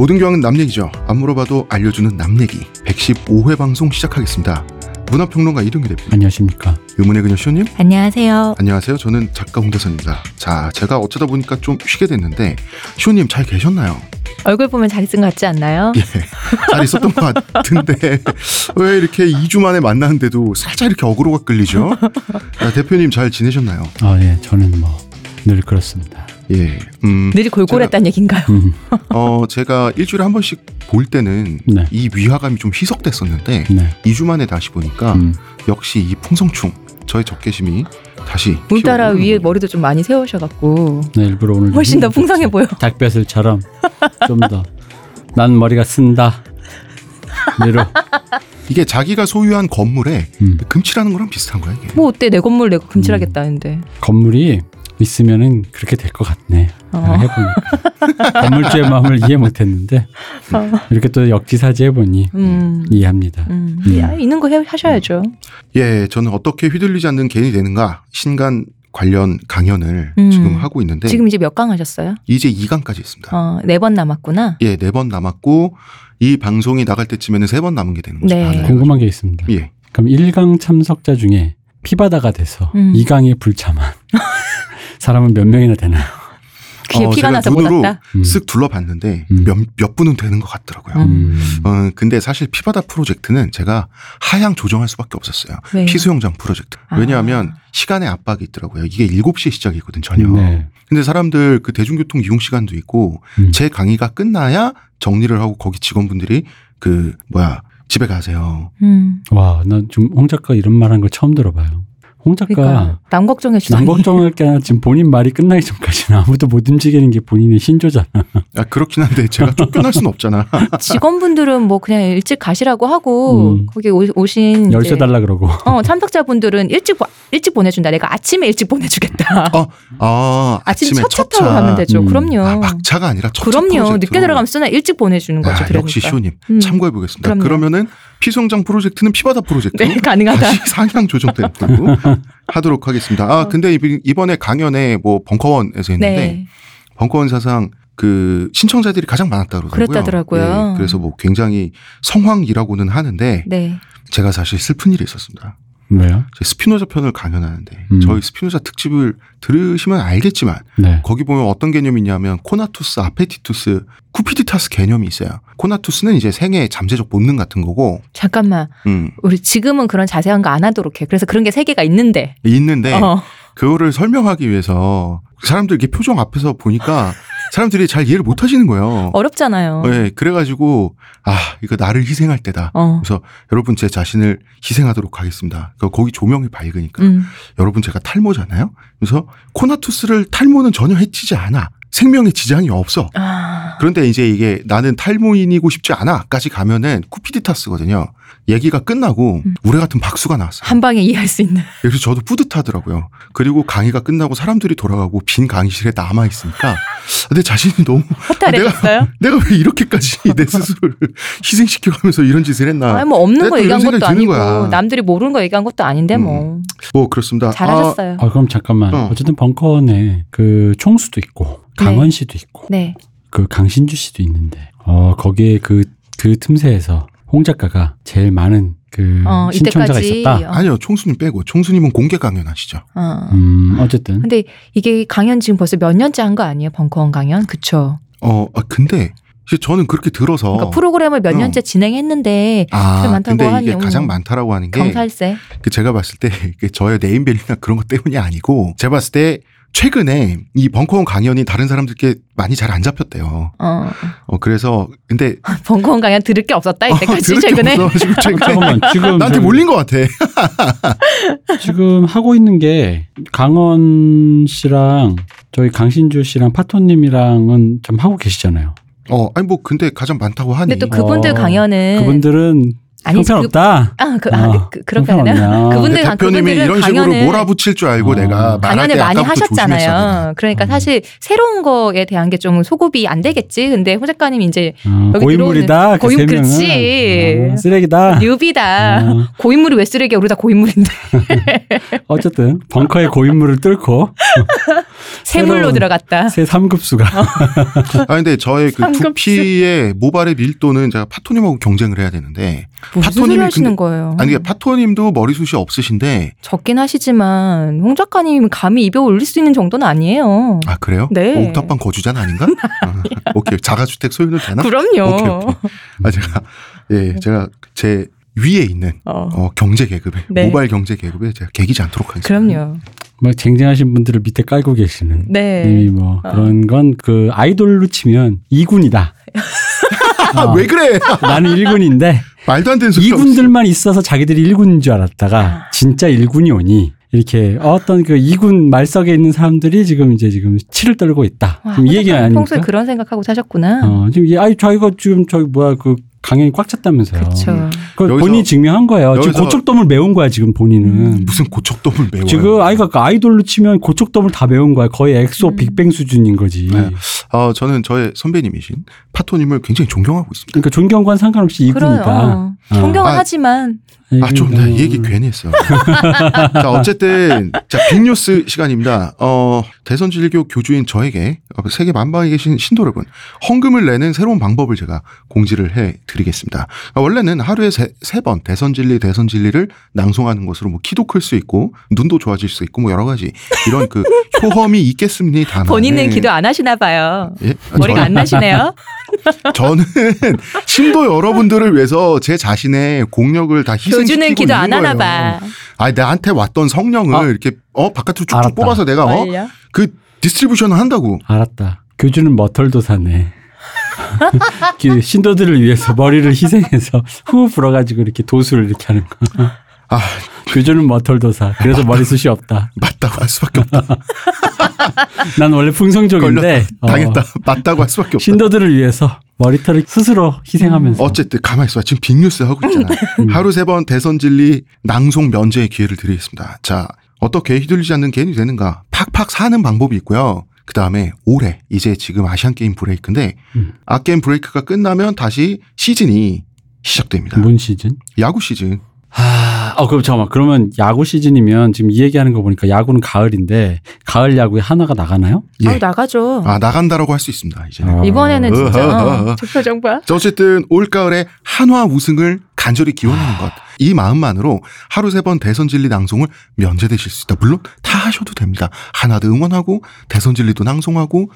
모든 교양은 남 얘기죠. 안 물어봐도 알려주는 남 얘기. 115회 방송 시작하겠습니다. 문화평론가 이동규 대표. 안녕하십니까. 의문의 그녀 시호님. 안녕하세요. 안녕하세요. 저는 작가 홍대선입니다. 자, 제가 어쩌다 보니까 좀 쉬게 됐는데 시호님 잘 계셨나요? 얼굴 보면 잘쓴것 같지 않나요? 예, 잘 있었던 것 같은데 왜 이렇게 2주 만에 만나는데도 살짝 이렇게 어그로가 끌리죠? 야, 대표님 잘 지내셨나요? 아, 예. 저는 뭐 늘 그렇습니다. 예, 음, 늘 골골했다는 얘기인가요? 음, 어, 제가 일주일에 한 번씩 볼 때는 네. 이 위화감이 좀 희석됐었는데 네. 2주 만에 다시 보니까 음, 역시 이 풍성충 저의 적개심이 다시 오늘따라 피어오르는 위에 거예요. 머리도 좀 많이 세우셔갖고 네, 일부러 오늘 훨씬 더좀 풍성해 보여. 닭뼈슬처럼 좀 더 난 머리가 쓴다. 내로. 이게 자기가 소유한 건물에 음. 금칠하는 거랑 비슷한 거야 이게. 뭐 어때 내 건물 내가 금칠하겠다는데. 건물이 있으면은 그렇게 될 것 같네. 어. 해보니까 건물주의 마음을 이해 못했는데 이렇게 또 역지사지 해보니 음. 이해합니다. 음. 음. 야, 있는 거 해, 하셔야죠. 예, 저는 어떻게 휘둘리지 않는 개인이 되는가 신간 관련 강연을 음. 지금 하고 있는데 지금 이제 몇 강 하셨어요? 이제 2강까지 했습니다. 어, 네번 남았구나. 예, 네 번 남았고 이 방송이 나갈 때쯤에는 세 번 남은 게 되는 거죠. 네. 궁금한 게 있습니다. 예. 그럼 1강 참석자 중에 피바다가 돼서 음. 2강에 불참한 사람은 몇 명이나 되나요? 귀에 어, 피가 제가 나서 눈으로. 음. 쓱 둘러봤는데 음. 몇, 몇 분은 되는 것 같더라고요. 음. 음. 어, 근데 사실 피바다 프로젝트는 제가 하향 조정할 수밖에 없었어요. 왜요? 피수영장 프로젝트. 아. 왜냐하면 시간의 압박이 있더라고요. 이게 7시에 시작이거든, 저녁. 네. 근데 사람들 그 대중교통 이용 시간도 있고 음. 제 강의가 끝나야 정리를 하고 거기 직원분들이 그 뭐야 집에 가세요. 음. 와, 난 지금 홍 작가 이런 말한거 처음 들어봐요. 홍 작가 그러니까 남 걱정해 주다니. 남 걱정할 게 아니라 지금 본인 말이 끝나기 전까지는 아무도 못 움직이는 게 본인의 신조잖아. 아 그렇긴 한데 제가 쫓겨날 수는 없잖아. 직원분들은 뭐 그냥 일찍 가시라고 하고 음. 거기 오, 오신 열쇠 달라 그러고. 어, 참석자분들은 일찍 보- 일찍 보내준다. 내가 아침에 일찍 보내주겠다. 아 아침 아침에 첫차 타고 가면 되죠. 음. 그럼요. 아, 막차가 아니라 첫차 그럼요. 프로젝트로. 늦게 들어가면 쓰나 일찍 보내주는 거죠. 아, 그러니까. 역시 시호님 음. 참고해 보겠습니다. 그러면은 피수영장 프로젝트는 피바다 프로젝트로 네, 가능하다. 다시 상향 조정되는 걸로 하도록 하겠습니다. 아 근데 이번- 이번에 강연에 뭐 벙커원에서 했는데 네. 벙커원 사상 그 신청자들이 가장 많았다 그러더라고요. 그랬다더라고요. 예, 그래서 뭐 굉장히 성황이라고는 하는데 네. 제가 사실 슬픈 일이 있었습니다. 왜요? 제 스피노자 편을 강연하는데 음. 저희 스피노자 특집을 들으시면 알겠지만 네. 거기 보면 어떤 개념이 있냐면 코나투스, 아페티투스, 쿠피디타스 개념이 있어요. 코나투스는 이제 생애 잠재적 본능 같은 거고, 잠깐만. 음, 우리 지금은 그런 자세한 거 안 하도록 해. 그래서 그런 게 세 개가 있는데. 있는데 어. 그거를 설명하기 위해서 사람들 이렇게 표정 앞에서 보니까 사람들이 잘 이해를 못 하시는 거예요. 어렵잖아요. 네, 그래가지고 아 이거 나를 희생할 때다. 어. 그래서 여러분 제 자신을 희생하도록 하겠습니다. 그 거기 조명이 밝으니까 음. 여러분 제가 탈모잖아요. 그래서 코나투스를 탈모는 전혀 해치지 않아. 생명에 지장이 없어. 아. 그런데 이제 이게 나는 탈모인이고 싶지 않아까지 가면은 쿠피디타스거든요. 얘기가 끝나고 음. 우레 같은 박수가 나왔어요. 한 방에 이해할 수 있는. 그래서 저도 뿌듯하더라고요. 그리고 강의가 끝나고 사람들이 돌아가고 빈 강의실에 남아 있으니까 내 자신이 너무 허탈해졌어요? 내가 왜 이렇게까지 내 스스로를 희생시켜가면서 이런 짓을 했나. 아니 뭐 없는 내가 거또 얘기한 것도 아니고 거야. 남들이 모르는 거 얘기한 것도 아닌데 뭐뭐 그렇습니다. 잘하셨어요. 아, 그럼 잠깐만. 어. 어. 쨌든 벙커원에 그 총수도 있고 강원 씨도 있고 네. 그 강신주 씨도 있는데 어 거기에 그그 틈새에서 홍 작가가 제일 많은 그 어, 신청자가 이때까지. 있었다. 어. 아, 아니요 총수님 빼고 총수님은 공개 강연 하시죠. 어. 음 어쨌든 근데 이게 강연 지금 벌써 몇 년째 한 거 아니에요? 벙커원 강연? 그쵸? 어, 아, 근데 저는 그렇게 들어서 그러니까 프로그램을 몇 어. 년째 진행했는데 아, 그게 많다고 근데 이게 가장 뭐 많다라고 하는 게 경찰세. 그 제가 봤을 때 저의 네임밸류나 그런 것 때문이 아니고 제가 봤을 때 최근에 이 벙커원 강연이 다른 사람들께 많이 잘 안 잡혔대요. 어. 어 그래서 근데 벙커원 강연 들을 게 없었다 이때까지 게 최근에. 없어가지고 최근에 잠깐만 지금 나한테 저기- 몰린 것 같아. 지금 하고 있는 게 강원 씨랑 저희 강신주 씨랑 파토님이랑은 좀 하고 계시잖아요. 어 아니 뭐 근데 가장 많다고 하니. 근데 또 그분들 어, 강연은 그분들은 아니, 형편없다. 아, 그, 아, 어, 그, 그렇게 하나? 그분들 대표님이 이런 식으로 몰아붙일 줄 알고 어. 내가 말할 강연을 때 많이. 하셨잖아요. 그러니까 음. 사실 새로운 거에 대한 게 좀 소급이 안 되겠지. 근데 호 작가님 이제 어, 여기 고인물이다. 그 고인- 세 명은. 그렇지. 어, 쓰레기다. 뉴비다. 어, 고인물이 왜 쓰레기야? 우리 다 고인물인데. 어쨌든 벙커의 고인물을 뚫고 세물로 새로운 들어갔다. 새 3급수가 아 근데 저의 그. 두피의 모발의 밀도는 제가 파토님하고 경쟁을 해야 되는데 파토님이 하시는 근데- 거예요? 아니 이게 파토님도 머리숱이 없으신데 적긴 하시지만 홍 작가님 감히 입에 올릴 수 있는 정도는 아니에요. 아 그래요? 네. 옥탑방 거주자는 아닌가? 아, 오케이 자가주택 소유는 되나? 그럼요. 오케이, 오케이. 아 제가 예 제가 제 위에 있는 어, 어, 경제 계급에 네. 모발 경제 계급에 제가 개기지 않도록 하겠습니다. 그럼요. 막 쟁쟁하신 분들을 밑에 깔고 계시는 네. 이미 뭐 어. 그런 건 그 아이돌로 치면 2군이다. 아, 왜 그래? 나는 1군인데 말도 안 되는 소리. 하고 있어. 2군들만 있어서 자기들이 1군인 줄 아. 알았다가 진짜 1군이 오니 이렇게 어떤 그 2군 말석에 있는 사람들이 지금 이제 지금 치를 떨고 있다. 와, 지금 이 얘기 아닙니까? 평소에 그런 생각하고 사셨구나. 어, 지금 이 아이 저희가 지금 저기 뭐야 그 강연이 꽉 찼다면서요. 그렇죠. 본인이 증명한 거예요. 지금 고척돔을 메운 거야 지금 본인은. 음. 무슨 고척돔을 메워요? 지금 아이가 그 아이돌로 치면 고척돔을 다 메운 거야. 거의 엑소 음. 빅뱅 수준인 거지. 네. 아 저는 저의 선배님이신 파토님을 굉장히 존경하고 있습니다. 그러니까 존경과는 상관없이 이군이다. 어, 존경은 아, 하지만 아 좀나이 얘기 괜히 했어. 자 어쨌든 자 빅뉴스 시간입니다. 어 대선 진리교 교주인 저에게 세계 만방에 계신 신도 여러분 헌금을 내는 새로운 방법을 제가 공지를 해 드리겠습니다. 아, 원래는 하루에 세번 대선 진리 대선 진리를 낭송하는 것으로 뭐 키도 클 수 있고 눈도 좋아질 수 있고 뭐 여러 가지 이런 그 효험이 있겠습니다. 본인은 기도 안 하시나 봐요. 예? 아, 머리가 저는- 안 나시네요. 저는 신도 여러분들을 위해서 제 자신의 공력을 다 희생 교주는 기도 안 하나. 봐. 아니 나한테 왔던 성령을 아. 이렇게 어 바깥으로 쭉쭉 알았다. 뽑아서 내가 어? 그 distribution을 한다고. 알았다. 교주는 머털도 사네. 그 신도들을 위해서 머리를 희생해서 후 불어가지고 이렇게 도수를 이렇게 하는 거. 아 교주는 머털도 사. 그래서 머리숱이 없다. 맞다고 할 수밖에 없다. 난 원래 풍성족인데 걸렸다. 어, 당했다. 맞다고 할 수밖에 없다. 신도들을 위해서 머리털을 스스로 희생하면서 어쨌든 가만히 있어. 지금 빅뉴스 하고 있잖아. 음. 하루 세 번 대선 진리 낭송 면제의 기회를 드리겠습니다. 자 어떻게 휘둘리지 않는 개인이 되는가? 팍팍 사는 방법이 있고요. 그 다음에 올해 이제 지금 아시안 게임 브레이크인데 음. 아 게임 브레이크가 끝나면 다시 시즌이 시작됩니다. 문 시즌? 야구 시즌. 아, 어, 그럼 잠깐만. 그러면 야구 시즌이면 지금 이 얘기하는 거 보니까 야구는 가을인데 가을 야구에 하나가 나가나요? 예. 아우 나가죠. 아 나간다라고 할 수 있습니다. 이제. 아. 이번에는 진짜. 어, 저 표정 봐. 자, 어쨌든 올 가을에 한화 우승을 간절히 기원하는 것. 이 마음만으로 하루 세 번 대선 진리 낭송을 면제되실 수 있다. 물론 다 하셔도 됩니다. 하나도 응원하고 대선 진리도 낭송하고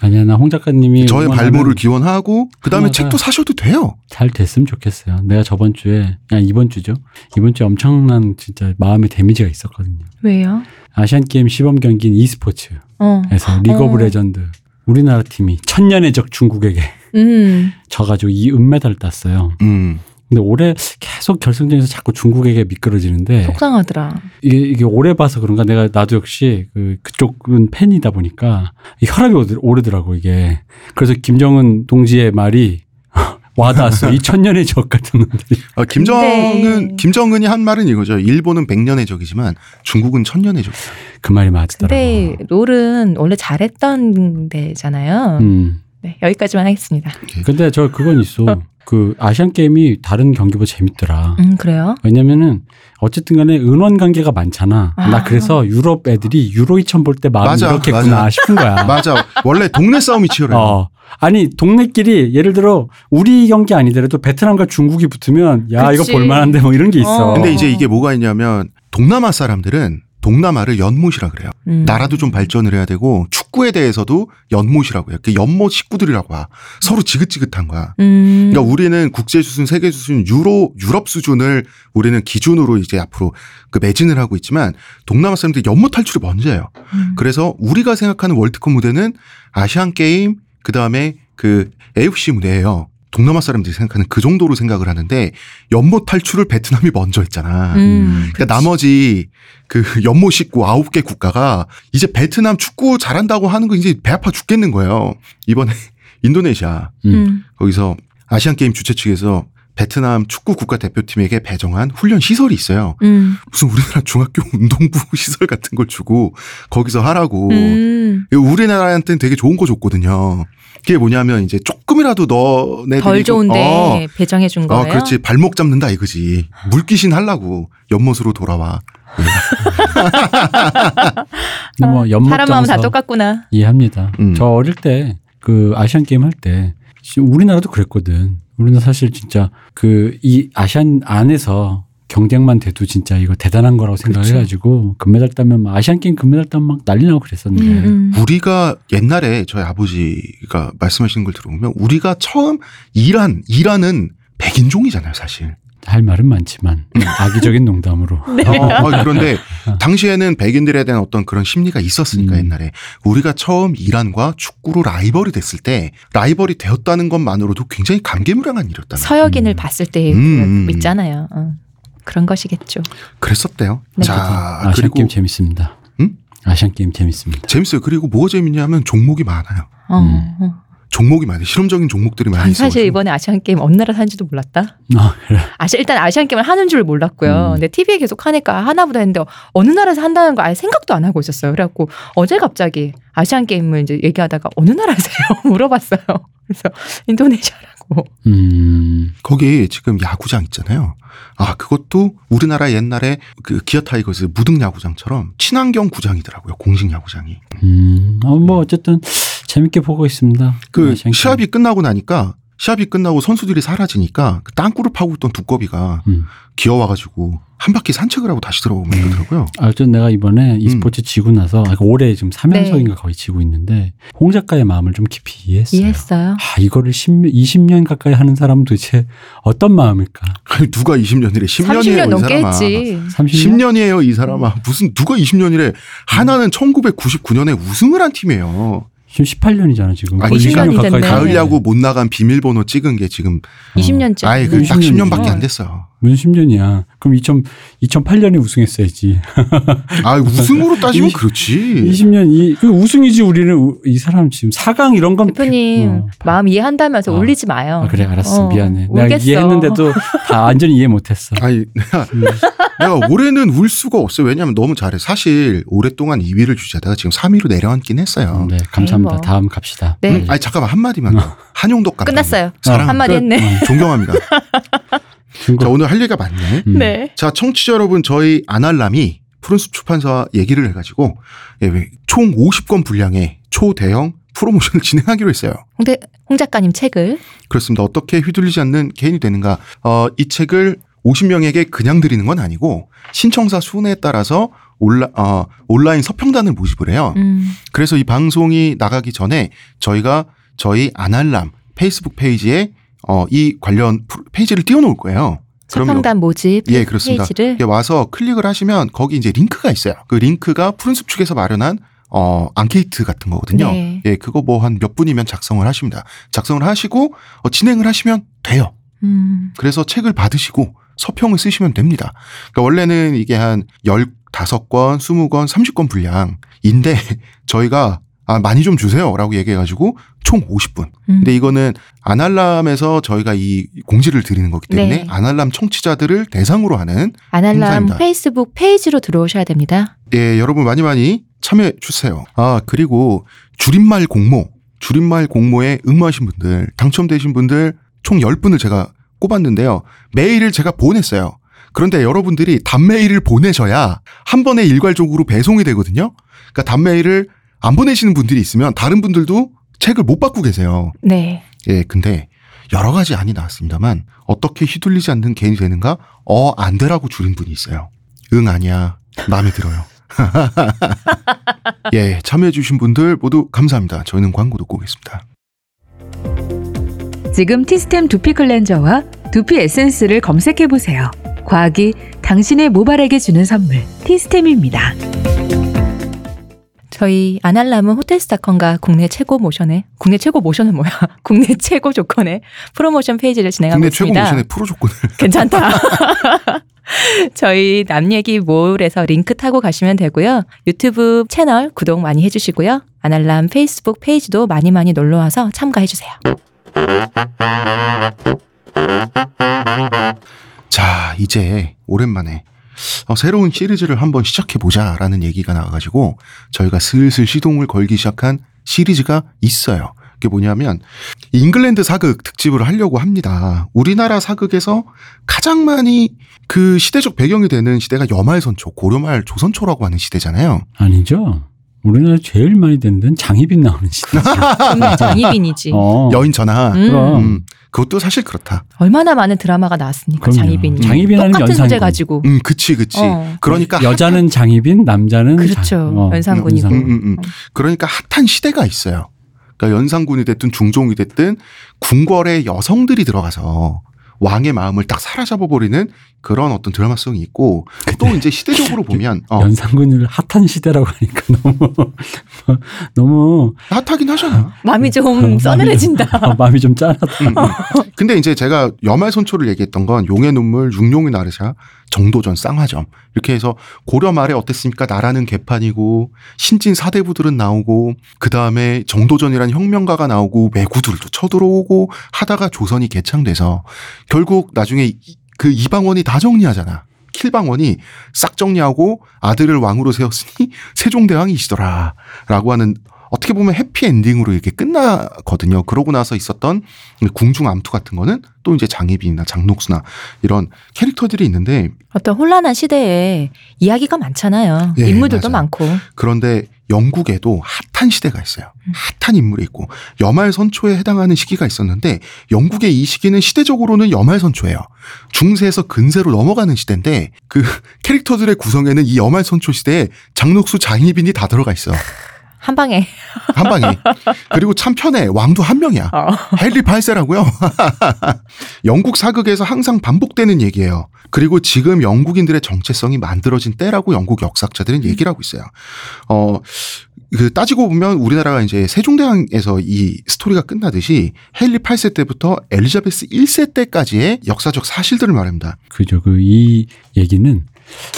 아니야, 나 홍 작가님이 저의 발모를 기원하고 그다음에 책도 사셔도 돼요. 잘 됐으면 좋겠어요. 내가 저번 주에, 아니 이번 주죠. 이번 주에 엄청난 진짜 마음의 damage가 있었거든요. 왜요? 아시안 게임 시범 경기인 e스포츠에서 어. League of 어. Legends 우리나라 팀이 천년의 적 중국에게 음. 져가지고 이 은메달을 땄어요. 음. 근데 올해 계속 결승전에서 자꾸 중국에게 미끄러지는데 속상하더라. 이게, 이게 오래 봐서 그런가 내가 나도 역시 그 그쪽은 팬이다 보니까 이 혈압이 오르- 오르더라고 이게 그래서 김정은 동지의 말이 와닿았어 이 천년의 적 같은 놈들이 어, 김정은 근데- 김정은이 한 말은 이거죠. 일본은 백년의 적이지만 중국은 천년의 적이다. 그 말이 맞더라고. 근데 롤은 원래 잘했던 데잖아요. 음. 네, 여기까지만 하겠습니다. 근데 저 그건 있어. 그 아시안 게임이 다른 경기보다 재밌더라. 음, 그래요? 왜냐면은 어쨌든 간에 은원 관계가 많잖아. 아. 나 그래서 유럽 애들이 유로 2000 볼 때 마음이 맞아, 이렇겠구나 맞아. 싶은 거야. 맞아. 원래 동네 싸움이 치열해요. 어. 아니 동네끼리 예를 들어 우리 경기 아니더라도 베트남과 중국이 붙으면 야 그치. 이거 볼 만한데 뭐 이런 게 있어. 어. 근데 이제 이게 뭐가 있냐면 동남아 사람들은 동남아를 연못이라 그래요. 음. 나라도 좀 발전을 해야 되고 축구에 대해서도 연못이라고 해요. 그 연못 식구들이라고 봐. 서로 지긋지긋한 거야. 음. 그러니까 우리는 국제 수준, 세계 수준, 유로 유럽 수준을 우리는 기준으로 이제 앞으로 그 매진을 하고 있지만 동남아 사람들이 연못 탈출이 먼저예요. 음. 그래서 우리가 생각하는 월드컵 무대는 아시안 게임 그 다음에 그 AFC 무대예요. 동남아 사람들이 생각하는 그 정도로 생각을 하는데 연못 탈출을 베트남이 먼저 했잖아. 음, 그러니까 나머지 그 연못 식구 아홉 개 국가가 이제 베트남 축구 잘한다고 하는 거 이제 배 아파 죽겠는 거예요. 이번에 인도네시아 음. 음. 거기서 아시안 게임 주최 측에서 베트남 축구 국가 대표팀에게 배정한 훈련 시설이 있어요. 음. 무슨 우리나라 중학교 운동부 시설 같은 걸 주고 거기서 하라고. 음. 우리나라한테는 되게 좋은 거 줬거든요. 그게 뭐냐면 이제 조금이라도 너네들이 덜 좀- 좋은데 어, 배정해 준 거예요. 어, 그렇지. 발목 잡는다 이거지. 물귀신 하려고 연못으로 돌아와. 뭐 연못 사람 마음 다 똑같구나. 이해합니다. 음. 저 어릴 때 그 아시안 게임 할 때 우리나라도 그랬거든. 우리나라 사실 진짜 그 이 아시안 안에서 경쟁만 돼도 진짜 이거 대단한 거라고 생각해가지고 금메달 따면 막 아시안 게임 금메달 따면 막 난리 나고 그랬었는데 음, 음. 우리가 옛날에 저희 아버지가 말씀하시는 걸 들어보면 우리가 처음 이란 이란은 백인종이잖아요, 사실. 할 말은 많지만 악의적인 농담으로 네. 어, 어, 그런데 당시에는 백인들에 대한 어떤 그런 심리가 있었으니까 음. 옛날에 우리가 처음 이란과 축구로 라이벌이 됐을 때 라이벌이 되었다는 것만으로도 굉장히 감개무량한 일이었다는 거예요. 서역인을 음. 봤을 때 음, 그 음. 있잖아요. 어. 그런 것이겠죠. 그랬었대요. 네. 자, 아시안 그리고 게임 재밌습니다. 음? 아시안 게임 재밌습니다. 재밌어요. 그리고 뭐가 재밌냐면 종목이 많아요. 어, 음. 어. 종목이 많아요. 실험적인 종목들이 많이 전 있어요. 사실 이번에 아시안 게임 어느 나라 사는지도 몰랐다. 아, 그래. 아시 일단 아시안 게임을 하는 줄 몰랐고요. 음. 근데 TV에 계속 하니까 하나보다 했는데 어느 나라에서 한다는 거 아예 생각도 안 하고 있었어요. 그래갖고 어제 갑자기 아시안 게임을 이제 얘기하다가 어느 나라세요? 물어봤어요. 그래서 인도네시아라고. 음, 거기 지금 야구장 있잖아요. 아, 그것도 우리나라 옛날에 그 기아 타이거즈 무등 야구장처럼 친환경 구장이더라고요. 공식 야구장이. 음, 어, 뭐 어쨌든 재밌게 보고 있습니다. 그 게임. 시합이 끝나고 나니까 시합이 끝나고 선수들이 사라지니까 그 땅굴을 파고 있던 두꺼비가 음. 기어와가지고 한 바퀴 산책을 하고 다시 들어오면 되더라고요. 아, 어쨌든 내가 이번에 음. e스포츠 지고 나서 아, 올해 지금 3연속인가 거의 지고 있는데 홍 작가의 마음을 좀 깊이 이해했어요. 이해했어요. 아, 이거를 10, 20년 가까이 하는 사람은 도대체 어떤 마음일까? 아니, 누가 20년이래? 10년이에요, 30년 이 넘게 사람아. 했지. 30년? 10년 이에요, 이 사람아. 무슨 누가 20년이래? 하나는 1999년에 우승을 한 팀이에요. 지금 18년이잖아, 지금. 아, 거의 20년이 20년 가까이. 가을. 야구 못 나간 비밀번호 찍은 게 지금 20년째. 아예 그딱 20년이죠. 10년밖에 안 됐어요. 무슨 10년이야. 그럼 2000, 2008년에 우승했어야지. 아 우승으로 따지면 이십- 그렇지. 20년, 이, 그 우승이지, 우리는. 우- 이 사람 지금 4강 이런 건. 대표님 어. 마음 이해한다면서 아. 울리지 마요. 아, 그래, 알았어. 어, 미안해. 내가 울겠어. 이해했는데도 다 완전히 이해 못했어. 아니 내가, 음. 내가 올해는 울 수가 없어요. 왜냐하면 너무 잘해. 사실 오랫동안 2위를 주자다가 지금 3위로 내려앉긴 했어요. 네, 감사합니다. 아이, 뭐. 다음 갑시다. 네. 음, 아니 잠깐만 한 마디만 더. 한용덕 감독 끝났어요. 사랑 한마디 끝. 했네. 어, 존경합니다. 중국. 자 오늘 할 얘기가 많네. 음. 네. 자 청취자 여러분 저희 아날람이 푸른숲 출판사와 얘기를 해가지고 예, 왜총 50권 분량의 초대형 프로모션을 진행하기로 했어요. 홍대 홍 작가님 책을 그렇습니다. 어떻게 휘둘리지 않는 개인이 되는가? 어, 이 책을 50명에게 그냥 드리는 건 아니고 신청자 수에 따라서 온라, 어, 온라인 서평단을 모집을 해요. 음. 그래서 이 방송이 나가기 전에 저희가 저희 아날람 페이스북 페이지에 어, 이 관련 프- 페이지를 띄워놓을 거예요. 서평단 모집 예, 그렇습니다. 페이지를 여기 와서 클릭을 하시면 거기 이제 링크가 있어요. 그 링크가 푸른숲 측에서 마련한 어, 앙케이트 같은 거거든요. 네. 예, 그거 뭐 한 몇 분이면 작성을 하십니다. 작성을 하시고 어, 진행을 하시면 돼요. 음. 그래서 책을 받으시고 서평을 쓰시면 됩니다. 그러니까 원래는 이게 한 15권, 20권, 30권 분량인데 저희가 아, 많이 좀 주세요 라고 얘기해가지고 총 50분. 음. 근데 이거는 아날람에서 저희가 이 공지를 드리는 거기 때문에 네. 아날람 청취자들을 대상으로 하는 아날람 행사입니다. 페이스북 페이지로 들어오셔야 됩니다. 예, 여러분 많이 많이 참여해 주세요. 아, 그리고 줄임말 공모, 줄임말 공모에 응모하신 분들, 당첨되신 분들 총 10분을 제가 꼽았는데요. 메일을 제가 보냈어요. 그런데 여러분들이 단메일을 보내셔야 한 번에 일괄적으로 배송이 되거든요. 그러니까 단메일을 안 보내시는 분들이 있으면 다른 분들도 책을 못 받고 계세요. 네. 예, 근데 여러 가지 안이 나왔습니다만 어떻게 휘둘리지 않는 개인이 되는가? 어, 안 되라고 줄인 분이 있어요. 응, 아니야. 마음에 들어요. 예, 참여해주신 분들 모두 감사합니다. 저희는 광고 듣고 오겠습니다. 지금 티스템 두피 클렌저와 두피 에센스를 검색해 보세요. 과학이 당신의 모발에게 주는 선물 티스템입니다. 저희 아날람은 호텔스닷컴과 국내 최고 모션의 국내 최고 모션은 뭐야? 국내 최고 조건의 프로모션 페이지를 진행하고 국내 최고 있습니다. 모션의 프로 조건을 괜찮다. 저희 남 얘기 몰에서 링크 타고 가시면 되고요. 유튜브 채널 구독 많이 해주시고요. 아날람 페이스북 페이지도 많이 많이 놀러 와서 참가해 주세요. 자, 이제 오랜만에 어, 새로운 시리즈를 한번 시작해보자라는 얘기가 나와가지고 저희가 슬슬 시동을 걸기 시작한 시리즈가 있어요. 그게 뭐냐면 잉글랜드 사극 특집을 하려고 합니다. 우리나라 사극에서 가장 많이 그 시대적 배경이 되는 시대가 여말선초, 고려말 조선초라고 하는 시대잖아요. 아니죠? 우리나라 제일 많이 되는 데는 장희빈 나오는. 분명히 장희빈이지. 어. 여인 전하. 음. 그럼. 음, 그것도 사실 그렇다. 얼마나 많은 드라마가 나왔습니까? 그럼요. 장희빈이. 장희빈 똑같은 소재. 가지고. 음, 그치, 그치. 어. 그러니까 여자는 장희빈, 남자는 그렇죠. 장- 어, 연상군이고. 음, 음, 음. 그러니까 핫한 시대가 있어요. 그러니까 연산군이 됐든 중종이 됐든 궁궐에 여성들이 들어가서 왕의 마음을 딱 사로잡아 버리는 그런 어떤 드라마성이 있고 또 이제 시대적으로 보면 어, 연상군을 핫한 시대라고 하니까 너무 너무 핫하긴 하잖아. 마음이 좀 어, 서늘해진다. 아, 마음이 좀 짠하다. 음, 음. 근데 이제 제가 여말선초를 얘기했던 건 용의 눈물, 육룡의 나르샤, 정도전, 쌍화점 이렇게 해서 고려 말에 어땠습니까? 나라는 개판이고 신진 사대부들은 나오고 그 다음에 정도전이란 혁명가가 나오고 매구들도 쳐들어오고 하다가 조선이 개창돼서 결국 나중에 이- 그 이방원이 다 정리하잖아. 킬방원이 싹 정리하고 아들을 왕으로 세웠으니 세종대왕이시더라. 라고 하는 어떻게 보면 해피엔딩으로 이렇게 끝나거든요. 그러고 나서 있었던 궁중 암투 같은 거는 또 이제 장희빈이나 장녹수나 이런 캐릭터들이 있는데 어떤 혼란한 시대에 이야기가 많잖아요. 예, 인물들도 맞아요. 많고. 그런데 영국에도 핫한 시대가 있어요. 핫한 인물이 있고 여말선초에 해당하는 시기가 있었는데 영국의 이 시기는 시대적으로는 여말선초예요. 중세에서 근세로 넘어가는 시대인데 그 캐릭터들의 구성에는 이 여말선초 시대에 장녹수 장희빈이 다 들어가 있어. 한 방에. 한 방에. 그리고 참 편해. 왕도 한 명이야. 어. 헨리 8세라고요. 영국 사극에서 항상 반복되는 얘기예요. 그리고 지금 영국인들의 정체성이 만들어진 때라고 영국 역사학자들은 얘기를 하고 있어요. 어, 그 따지고 보면 우리나라가 이제 세종대왕에서 이 스토리가 끝나듯이 헨리 8세 때부터 엘리자베스 1세 때까지의 역사적 사실들을 말합니다. 그죠. 그 이 얘기는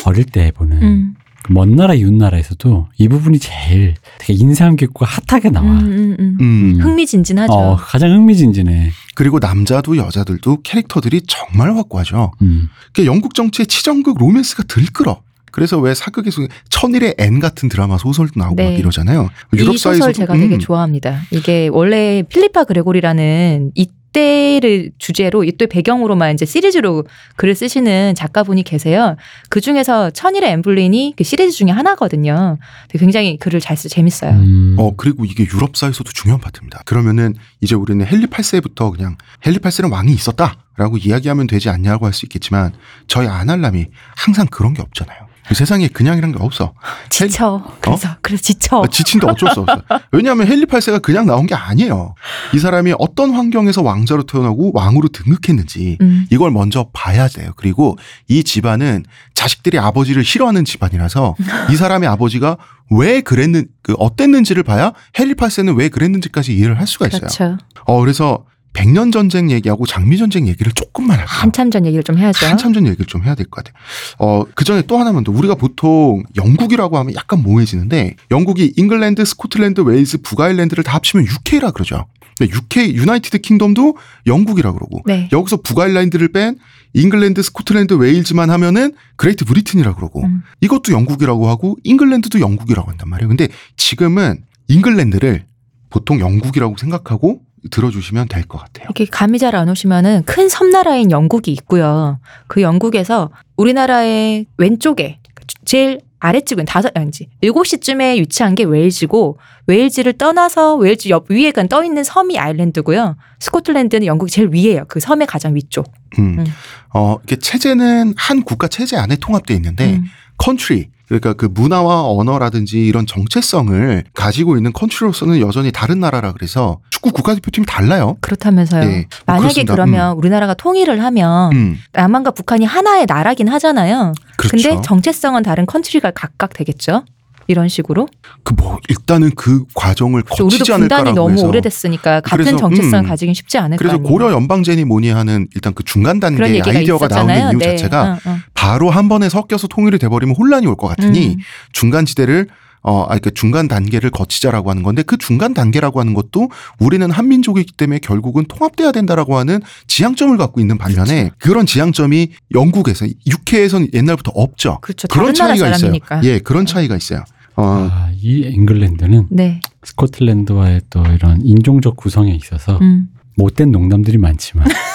어릴 때 보는 음. 그먼 나라 이웃 나라에서도 이 부분이 제일 되게 인상 깊고 핫하게 나와. 음, 음, 음. 음. 흥미진진하죠. 어, 가장 흥미진진해. 그리고 남자도 여자들도 캐릭터들이 정말 확고하죠. 음. 그 영국 정치의 치정극 로맨스가 들끓어. 그래서 왜 사극에서 천일의 앤 같은 드라마 소설도 나오고 네. 막 이러잖아요. 이 소설 제가 되게 좋아합니다. 이게 원래 필리파 그레고리라는 이 때를 주제로 이때 배경으로만 이제 시리즈로 글을 쓰시는 작가분이 계세요. 그 중에서 천일의 앤 불린이 그 시리즈 중에 하나거든요. 굉장히 글을 잘 쓰, 재밌어요. 음. 어 그리고 이게 유럽사에서도 중요한 파트입니다. 그러면은 이제 우리는 헨리 8세부터 그냥 헨리 8세는 왕이 있었다 라고 이야기하면 되지 않냐고 할 수 있겠지만 저희 아날람이 항상 그런 게 없잖아요. 그 세상에 그냥이란 게 없어. 지쳐. 그래서 그래서 지쳐. 아, 지친데 어쩔 수 없어. 왜냐하면 헨리 8세가 그냥 나온 게 아니에요. 이 사람이 어떤 환경에서 왕자로 태어나고 왕으로 등극했는지 음. 이걸 먼저 봐야 돼요. 그리고 이 집안은 자식들이 아버지를 싫어하는 집안이라서 이 사람의 아버지가 왜 그랬는 그 어땠는지를 봐야 헨리 8세는 왜 그랬는지까지 이해를 할 수가 있어요. 그렇죠. 어 그래서 백년 전쟁 얘기하고 장미 전쟁 얘기를 조금만 할게요. 한참 전 얘기를 좀 해야죠. 한참 전 얘기를 좀 해야 될 것 같아요. 어, 그 전에 또 하나만 더. 우리가 보통 영국이라고 하면 약간 모호해지는데 영국이 잉글랜드, 스코틀랜드, 웨일즈, 북아일랜드를 다 합치면 UK라 그러죠. 근데 UK, United Kingdom도 영국이라 그러고 네. 여기서 북아일랜드를 뺀 잉글랜드, 스코틀랜드, 웨일즈만 하면은 Great Britain이라 그러고 음. 이것도 영국이라고 하고 잉글랜드도 영국이라고 한단 말이에요. 근데 지금은 잉글랜드를 보통 영국이라고 생각하고 들어주시면 될 것 같아요. 이렇게 감이 잘 안 오시면은 큰 섬나라인 영국이 있고요. 그 영국에서 우리나라의 왼쪽에 제일 아래쪽은 다섯 아니지 일곱 시쯤에 위치한 게 웨일즈고 웨일즈를 떠나서 웨일즈 옆 위에 간떠 있는 섬이 아일랜드고요. 스코틀랜드는 영국이 제일 위에요. 그 섬의 가장 위쪽. 음. 음. 어, 이게 체제는 한 국가 체제 안에 통합되어 있는데 음. country 그러니까 그 문화와 언어라든지 이런 정체성을 가지고 있는 country로서는 여전히 다른 나라라 그래서 축구 국가대표팀이 달라요. 그렇다면서요. 네, 뭐 만약에 그렇습니다. 그러면 우리나라가 통일을 하면 음, 남한과 북한이 하나의 나라긴 하잖아요. 그렇죠. 근데 정체성은 다른 country가 각각 되겠죠. 이런 식으로. 그 뭐 일단은 그 과정을 우리도 거치지 분단이 않을까라고 너무 해서 오래됐으니까 같은 그래서, 정체성을 음. 가지긴 쉽지 않을 거 그래서. 고려 연방제니 뭐니 하는 일단 그 중간 그런 단계 얘기가 아이디어가 있었잖아요. 나오는 이유 네. 자체가 어, 어. 바로 한 번에 섞여서 통일이 돼버리면 혼란이 올 것 같으니 음. 중간 지대를 어, 아, 그 중간 단계를 거치자라고 하는 건데 그 중간 단계라고 하는 것도 우리는 한민족이기 때문에 결국은 통합돼야 된다라고 하는 지향점을 갖고 있는 반면에 그런 지향점이 영국에서 UK에서는 옛날부터 없죠. 그렇죠. 그런 차이가 있어요. 예, 그런 차이가 있어요. 어, 아, 이 잉글랜드는 네. 스코틀랜드와의 또 이런 인종적 구성에 있어서 음. 못된 농담들이 많지만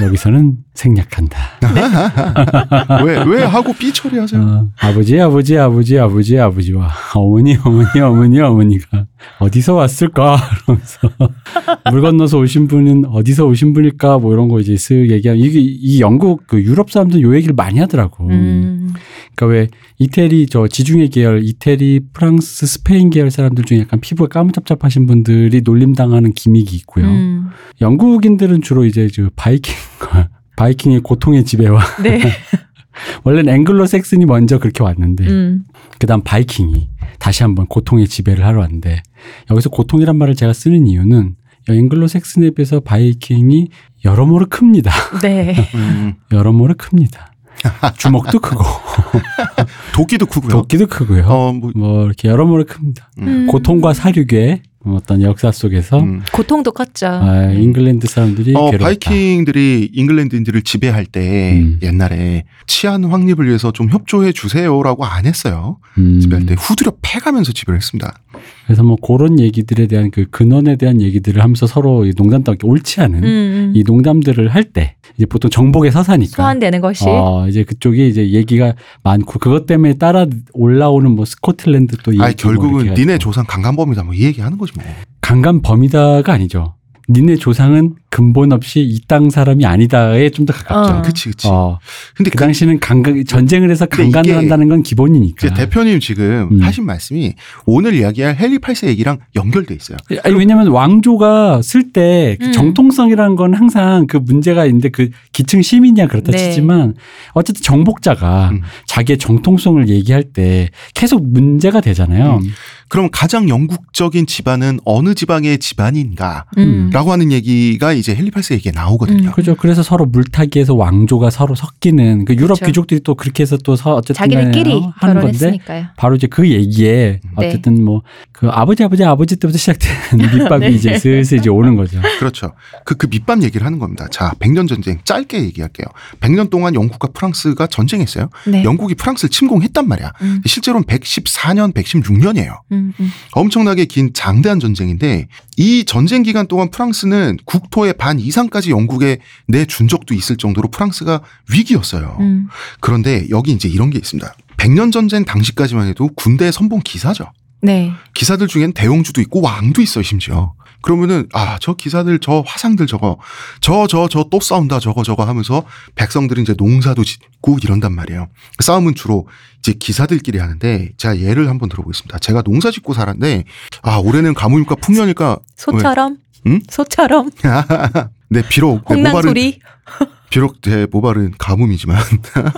여기서는 생략한다. 왜, 왜 하고 삐 처리하세요? 어, 아버지, 아버지, 아버지, 아버지, 아버지와 어머니, 어머니, 어머니, 어머니가 어디서 왔을까? 그러면서 물 건너서 오신 분은 어디서 오신 분일까? 뭐 이런 거 이제 쓱 얘기하면 이게 이 영국 그 유럽 사람들 요 얘기를 많이 하더라고. 음. 그러니까 왜 이태리 저 지중해 계열, 이태리, 프랑스, 스페인 계열 사람들 중에 약간 피부가 까무잡잡하신 분들이 놀림당하는 기믹이 있고요. 음. 영국인들은 주로 이제 저 바이킹과 바이킹의 고통의 지배와 네. 원래는 앵글로 섹슨이 먼저 그렇게 왔는데 음. 그다음 바이킹이 다시 한번 고통의 지배를 하러 왔는데 여기서 고통이란 말을 제가 쓰는 이유는 앵글로 섹슨에 비해서 바이킹이 여러모로 큽니다. 네. 음, 여러모로 큽니다. 주먹도 크고 도끼도 크고요. 도끼도 크고요. 어, 뭐, 뭐 이렇게 여러모로 큽니다. 음. 고통과 사륙의 어떤 역사 속에서 음. 고통도 컸죠. 아, 잉글랜드 사람들이 어, 괴롭다. 바이킹들이 잉글랜드인들을 지배할 때 음. 옛날에 치안 확립을 위해서 좀 협조해 주세요라고 안 했어요. 음. 지배할 때 후드려 패가면서 지배를 했습니다. 그래서 뭐 그런 얘기들에 대한 그 근원에 대한 얘기들을 하면서 서로 이 농담도 하게 옳지 않은 음, 음. 이 농담들을 할 때 이제 보통 정복에 서사니까 소환되는 것이 어, 이제 그쪽이 이제 얘기가 많고 그것 때문에 따라 올라오는 뭐 스코틀랜드 또 얘기 아뭐 결국은 이렇게 니네. 조상 강간범이다 뭐 이 얘기하는 거지 뭐. 강간 범이다가 아니죠. 니네 조상은 근본 없이 이 땅 사람이 아니다에 좀 더 가깝죠. 어. 그치 그치. 어, 근데 그 그 당시는 강간 전쟁을 해서 강간을 한다는 건 기본이니까. 대표님 지금 음. 하신 말씀이 오늘 이야기할 헨리 8세 얘기랑 연결돼 있어요. 아니 왜냐면 왕조가 쓸때그 음. 정통성이라는 건 항상 그 문제가 있는데 그 기층 시민이야 그렇다 네. 치지만 어쨌든 정복자가 음. 자기의 정통성을 얘기할 때 계속 문제가 되잖아요. 음. 그럼 가장 영국적인 집안은 어느 지방의 집안인가? 음. 라고 하는 얘기가 이제 헨리 8세 얘기에 나오거든요. 음. 그죠. 그래서 서로 물타기에서 왕조가 서로 섞이는 그 유럽 그쵸. 귀족들이 또 그렇게 해서 또 서, 어쨌든 자기들끼리 하는 건데 결혼했으니까요. 바로 이제 그 얘기에 네. 어쨌든 뭐그 아버지 아버지 아버지 때부터 시작된 밑밥이 네. 이제 슬슬 이제 오는 거죠. 그렇죠. 그, 그 밑밥 얘기를 하는 겁니다. 자, 백년 전쟁 짧게 얘기할게요. 백 년 동안 영국과 프랑스가 전쟁했어요. 네. 영국이 프랑스를 침공했단 말이야. 음, 실제로는 114년, 116년이에요. 음, 음. 엄청나게 긴 장대한 전쟁인데 이 전쟁 기간 동안 프랑스는 국토의 반 이상까지 영국에 내준 적도 있을 정도로 프랑스가 위기였어요. 음. 그런데 여기 이제 이런 게 있습니다. 백년 전쟁 당시까지만 해도 군대 선봉 기사죠. 네. 기사들 중엔 대용주도 있고 왕도 있어요, 심지어. 그러면은 아, 저 기사들 저 화상들 저거 저 저 저 또 싸운다 저거 저거 하면서 백성들은 이제 농사도 짓고 이런단 말이에요. 싸움은 주로 이제 기사들끼리 하는데 제가 예를 한번 들어보겠습니다. 제가 농사 짓고 살았는데 아, 올해는 가뭄일까 풍년일까 소처럼. 응? 소처럼. 네, 비록 내 홍난 모발은 소리. 비록 제 모발은 가뭄이지만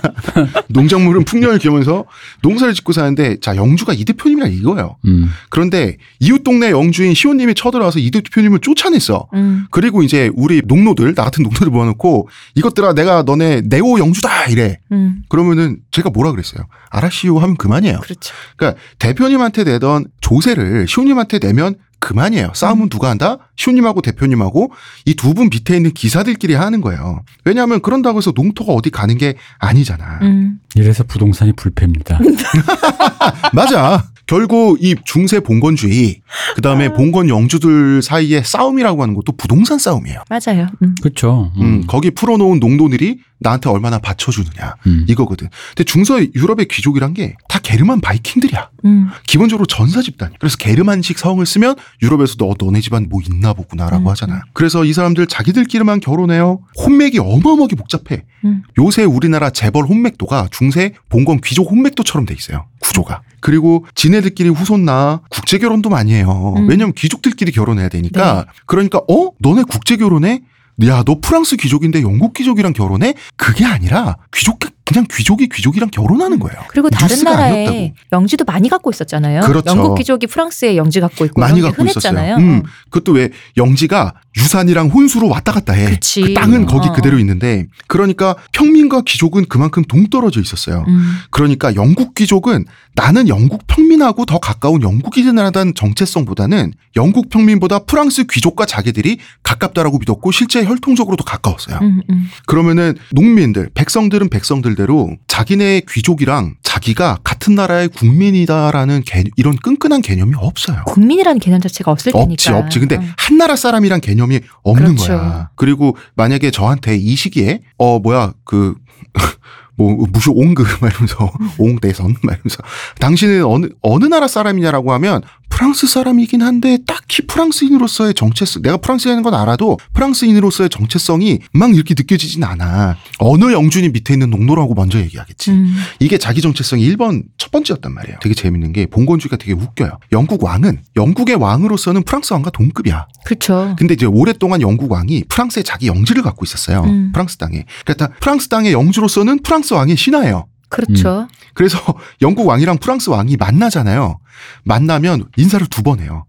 농작물은 풍년을 기하면서 농사를 짓고 사는데 자 영주가 이 대표님이라 이거예요. 음. 그런데 이웃 동네 영주인 시온님이 쳐들어와서 이 대표님을 쫓아냈어. 음. 그리고 이제 우리 농노들 나 같은 농노들 모아놓고 이것들아 내가 너네 네오 영주다 이래. 음. 그러면은 제가 뭐라 그랬어요? 알아시오 하면 그만이에요. 그렇죠. 그러니까 대표님한테 내던 조세를 시온님한테 내면 그만이에요. 싸움은 누가 한다? 시온님하고 대표님하고 이 두 분 밑에 있는 기사들끼리 하는 거예요. 왜냐하면 그런다고 해서 농토가 어디 가는 게 아니잖아. 음. 이래서 부동산이 불패입니다. 맞아. 결국 이 중세 봉건주의, 그 다음에 봉건 영주들 사이의 싸움이라고 하는 것도 부동산 싸움이에요. 맞아요. 음. 그렇죠. 음, 거기 풀어놓은 농도들이 나한테 얼마나 받쳐주느냐. 음. 이거거든. 근데 중서 유럽의 귀족이란 게 다 게르만 바이킹들이야. 음. 기본적으로 전사 집단. 그래서 게르만식 성을 쓰면 유럽에서 너 너네 집안 뭐 있나 보구나라고 음. 하잖아. 그래서 이 사람들 자기들끼리만 결혼해요. 혼맥이 어마어마하게 복잡해. 음. 요새 우리나라 재벌 혼맥도가 중세 봉건 귀족 혼맥도처럼 돼 있어요. 구조가. 그리고 지네들끼리 후손 나 국제 결혼도 많이 해요. 음. 왜냐면 귀족들끼리 결혼해야 되니까. 그러니까 어? 너네 국제 결혼해? 야, 너 프랑스 귀족인데 영국 귀족이랑 결혼해? 그게 아니라 귀족 그냥 귀족이 귀족이랑 결혼하는 거예요. 그리고 다른 나라에 아니었다고. 영지도 많이 갖고 있었잖아요. 그렇죠. 영국 귀족이 프랑스에 영지 갖고 있고 많이 갖고 있었어요. 흔했잖아요. 음, 그것도 왜 영지가 유산이랑 혼수로 왔다 갔다 해. 그 땅은 거기 어. 그대로 있는데 그러니까 평민과 귀족은 그만큼 동떨어져 있었어요. 음. 그러니까 영국 귀족은 나는 영국 평민하고 더 가까운 영국이라는 정체성보다는 영국 평민보다 프랑스 귀족과 자기들이 가깝다라고 믿었고 실제 혈통적으로 더 가까웠어요. 음, 음. 그러면은 농민들, 백성들은 백성들 대로 자기네 귀족이랑 자기가 같은 나라의 국민이다라는 개, 이런 끈끈한 개념이 없어요. 국민이라는 개념 자체가 없을 테니까. 없지 없지. 근데 어. 한 나라 사람이란 개념이 없는 그렇죠. 거야. 그리고 만약에 저한테 이 시기에 어 뭐야 그 뭐 무슨 옹그 말면서 옹대선 말면서 당신은 어느 어느 나라 사람이냐라고 하면 프랑스 사람이긴 한데 딱히 프랑스인으로서의 정체성 내가 프랑스인인 건 알아도 프랑스인으로서의 정체성이 막 이렇게 느껴지진 않아. 어느 영준이 밑에 있는 농노라고 먼저 얘기하겠지. 음. 이게 자기 정체성이 1번 첫 번째였단 말이에요. 되게 재밌는 게 봉건주의가 되게 웃겨요. 영국 왕은 영국의 왕으로서는 프랑스 왕과 동급이야. 그렇죠. 근데 이제 오랫동안 영국 왕이 프랑스에 자기 영지를 갖고 있었어요. 음. 프랑스 땅에. 그러니까 프랑스 땅의 영주로서는 프랑스 왕의 신하예요. 그렇죠. 그래서 영국 왕이랑 프랑스 왕이 만나잖아요. 만나면 인사를 두 번 해요.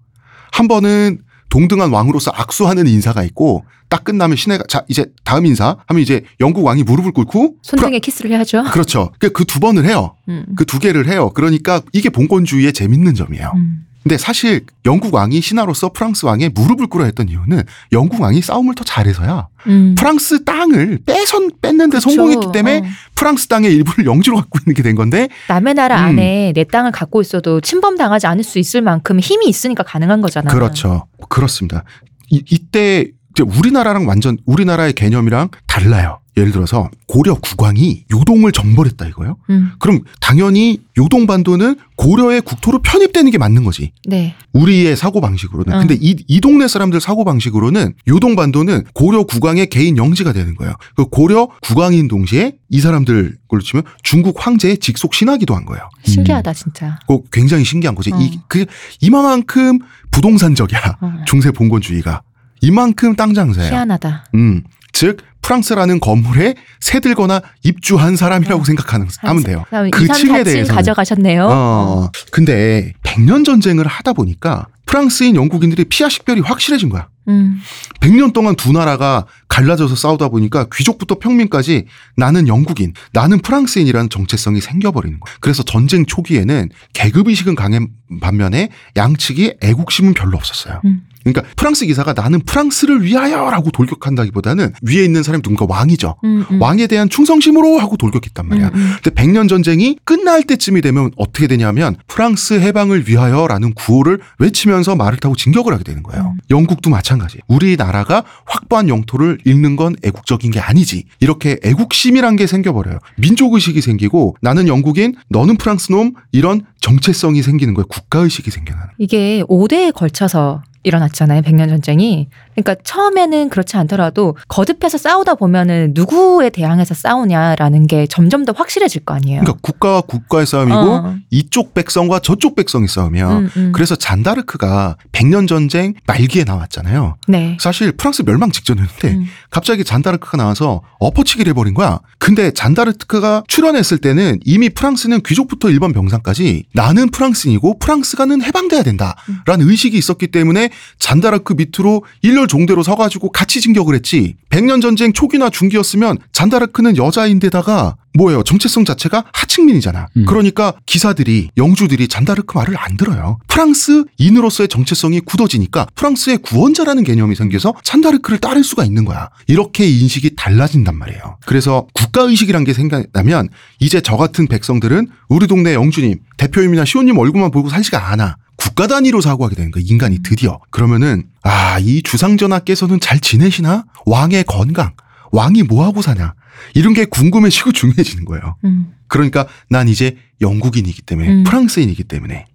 한 번은 동등한 왕으로서 악수하는 인사가 있고 딱 끝나면 신하가 자 이제 다음 인사 하면 이제 영국 왕이 무릎을 꿇고 손등에 키스를 해야죠. 그렇죠. 그두 번을 해요. 음. 그두 개를 해요. 그러니까 이게 봉건주의의 재밌는 점이에요. 음. 근데 사실 영국 왕이 신하로서 프랑스 왕의 무릎을 꿇어야 했던 이유는 영국 왕이 싸움을 더 잘해서야. 음. 프랑스 땅을 빼선 뺐는데 그쵸. 성공했기 때문에 어. 프랑스 땅의 일부를 영주로 갖고 있는 게 된 건데 남의 나라 음. 안에 내 땅을 갖고 있어도 침범 당하지 않을 수 있을 만큼 힘이 있으니까 가능한 거잖아. 그렇죠. 그렇습니다. 이, 이때 우리나라랑 완전 우리나라의 개념이랑 달라요. 예를 들어서 고려 국왕이 요동을 정벌했다 이거요. 음. 그럼 당연히 요동 반도는 고려의 국토로 편입되는 게 맞는 거지. 네. 우리의 사고 방식으로는. 어. 근데 이, 이 동네 사람들 사고 방식으로는 요동 반도는 고려 국왕의 개인 영지가 되는 거예요. 그 고려 국왕인 동시에 이 사람들 걸로 치면 중국 황제의 직속 신하기도 한 거예요. 신기하다 진짜. 그 굉장히 신기한 거지. 어. 이, 그, 이만큼 부동산적이야. 어. 중세 봉건주의가. 이만큼 땅 장사야. 희한하다. 음. 즉, 프랑스라는 건물에 새들거나 입주한 사람이라고 어. 생각하는, 하면 돼요. 그 2, 3, 층에 4층 대해서는. 가져가셨네요. 어. 근데 백년 전쟁을 하다 보니까 프랑스인 영국인들이 피하 식별이 확실해진 거야. 음. 100년 동안 두 나라가 갈라져서 싸우다 보니까 귀족부터 평민까지 나는 영국인, 나는 프랑스인이라는 정체성이 생겨버리는 거야. 그래서 전쟁 초기에는 계급의식은 강한 반면에 양측이 애국심은 별로 없었어요. 음. 그러니까 프랑스 기사가 나는 프랑스를 위하여라고 돌격한다기보다는 위에 있는 사람이 누군가 왕이죠. 음, 음. 왕에 대한 충성심으로 하고 돌격했단 말이야. 음, 음. 근데 백년 전쟁이 끝날 때쯤이 되면 어떻게 되냐면 프랑스 해방을 위하여라는 구호를 외치면서 말을 타고 진격을 하게 되는 거예요. 음. 영국도 마찬가지. 우리나라가 확보한 영토를 잃는 건 애국적인 게 아니지. 이렇게 애국심이란 게 생겨버려요. 민족의식이 생기고 나는 영국인, 너는 프랑스 놈 이런 정체성이 생기는 거예요. 국가의식이 생겨나는. 이게 5대에 걸쳐서 일어났잖아요. 백년 전쟁이. 그러니까 처음에는 그렇지 않더라도 거듭해서 싸우다 보면은 누구에 대항해서 싸우냐라는 게 점점 더 확실해질 거 아니에요. 그러니까 국가와 국가의 싸움이고 어. 이쪽 백성과 저쪽 백성이 싸우면 음, 음. 그래서 잔다르크가 백년 전쟁 말기에 나왔잖아요. 네. 사실 프랑스 멸망 직전이었는데 음. 갑자기 잔다르크가 나와서 엎어치기를 해버린 거야. 근데 잔다르크가 출연했을 때는 이미 프랑스는 귀족부터 일반 병상까지 나는 프랑스인이고 프랑스가는 해방돼야 된다라는 의식이 있었기 때문에 잔다르크 밑으로 일렬 종대로 서가지고 같이 진격을 했지. 백년 전쟁 초기나 중기였으면 잔다르크는 여자인데다가 뭐예요? 정체성 자체가 하층민이잖아. 음. 그러니까 기사들이 영주들이 잔다르크 말을 안 들어요. 프랑스인으로서의 정체성이 굳어지니까 프랑스의 구원자라는 개념이 생겨서 잔다르크를 따를 수가 있는 거야. 이렇게 인식이 달라진단 말이에요. 그래서 국가 의식이란 게 생각나면 이제 저 같은 백성들은 우리 동네 영주님, 대표님이나 시호님 얼굴만 보고 살지가 않아. 국가 단위로 사고하게 되는 거야. 인간이 드디어. 그러면은 아, 이 주상전하께서는 잘 지내시나? 왕의 건강, 왕이 뭐 하고 사냐? 이런 게 궁금해지고 중요해지는 거예요. 음. 그러니까 난 이제 영국인이기 때문에 음. 프랑스인이기 때문에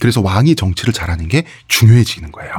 그래서 왕이 정치를 잘하는 게 중요해지는 거예요.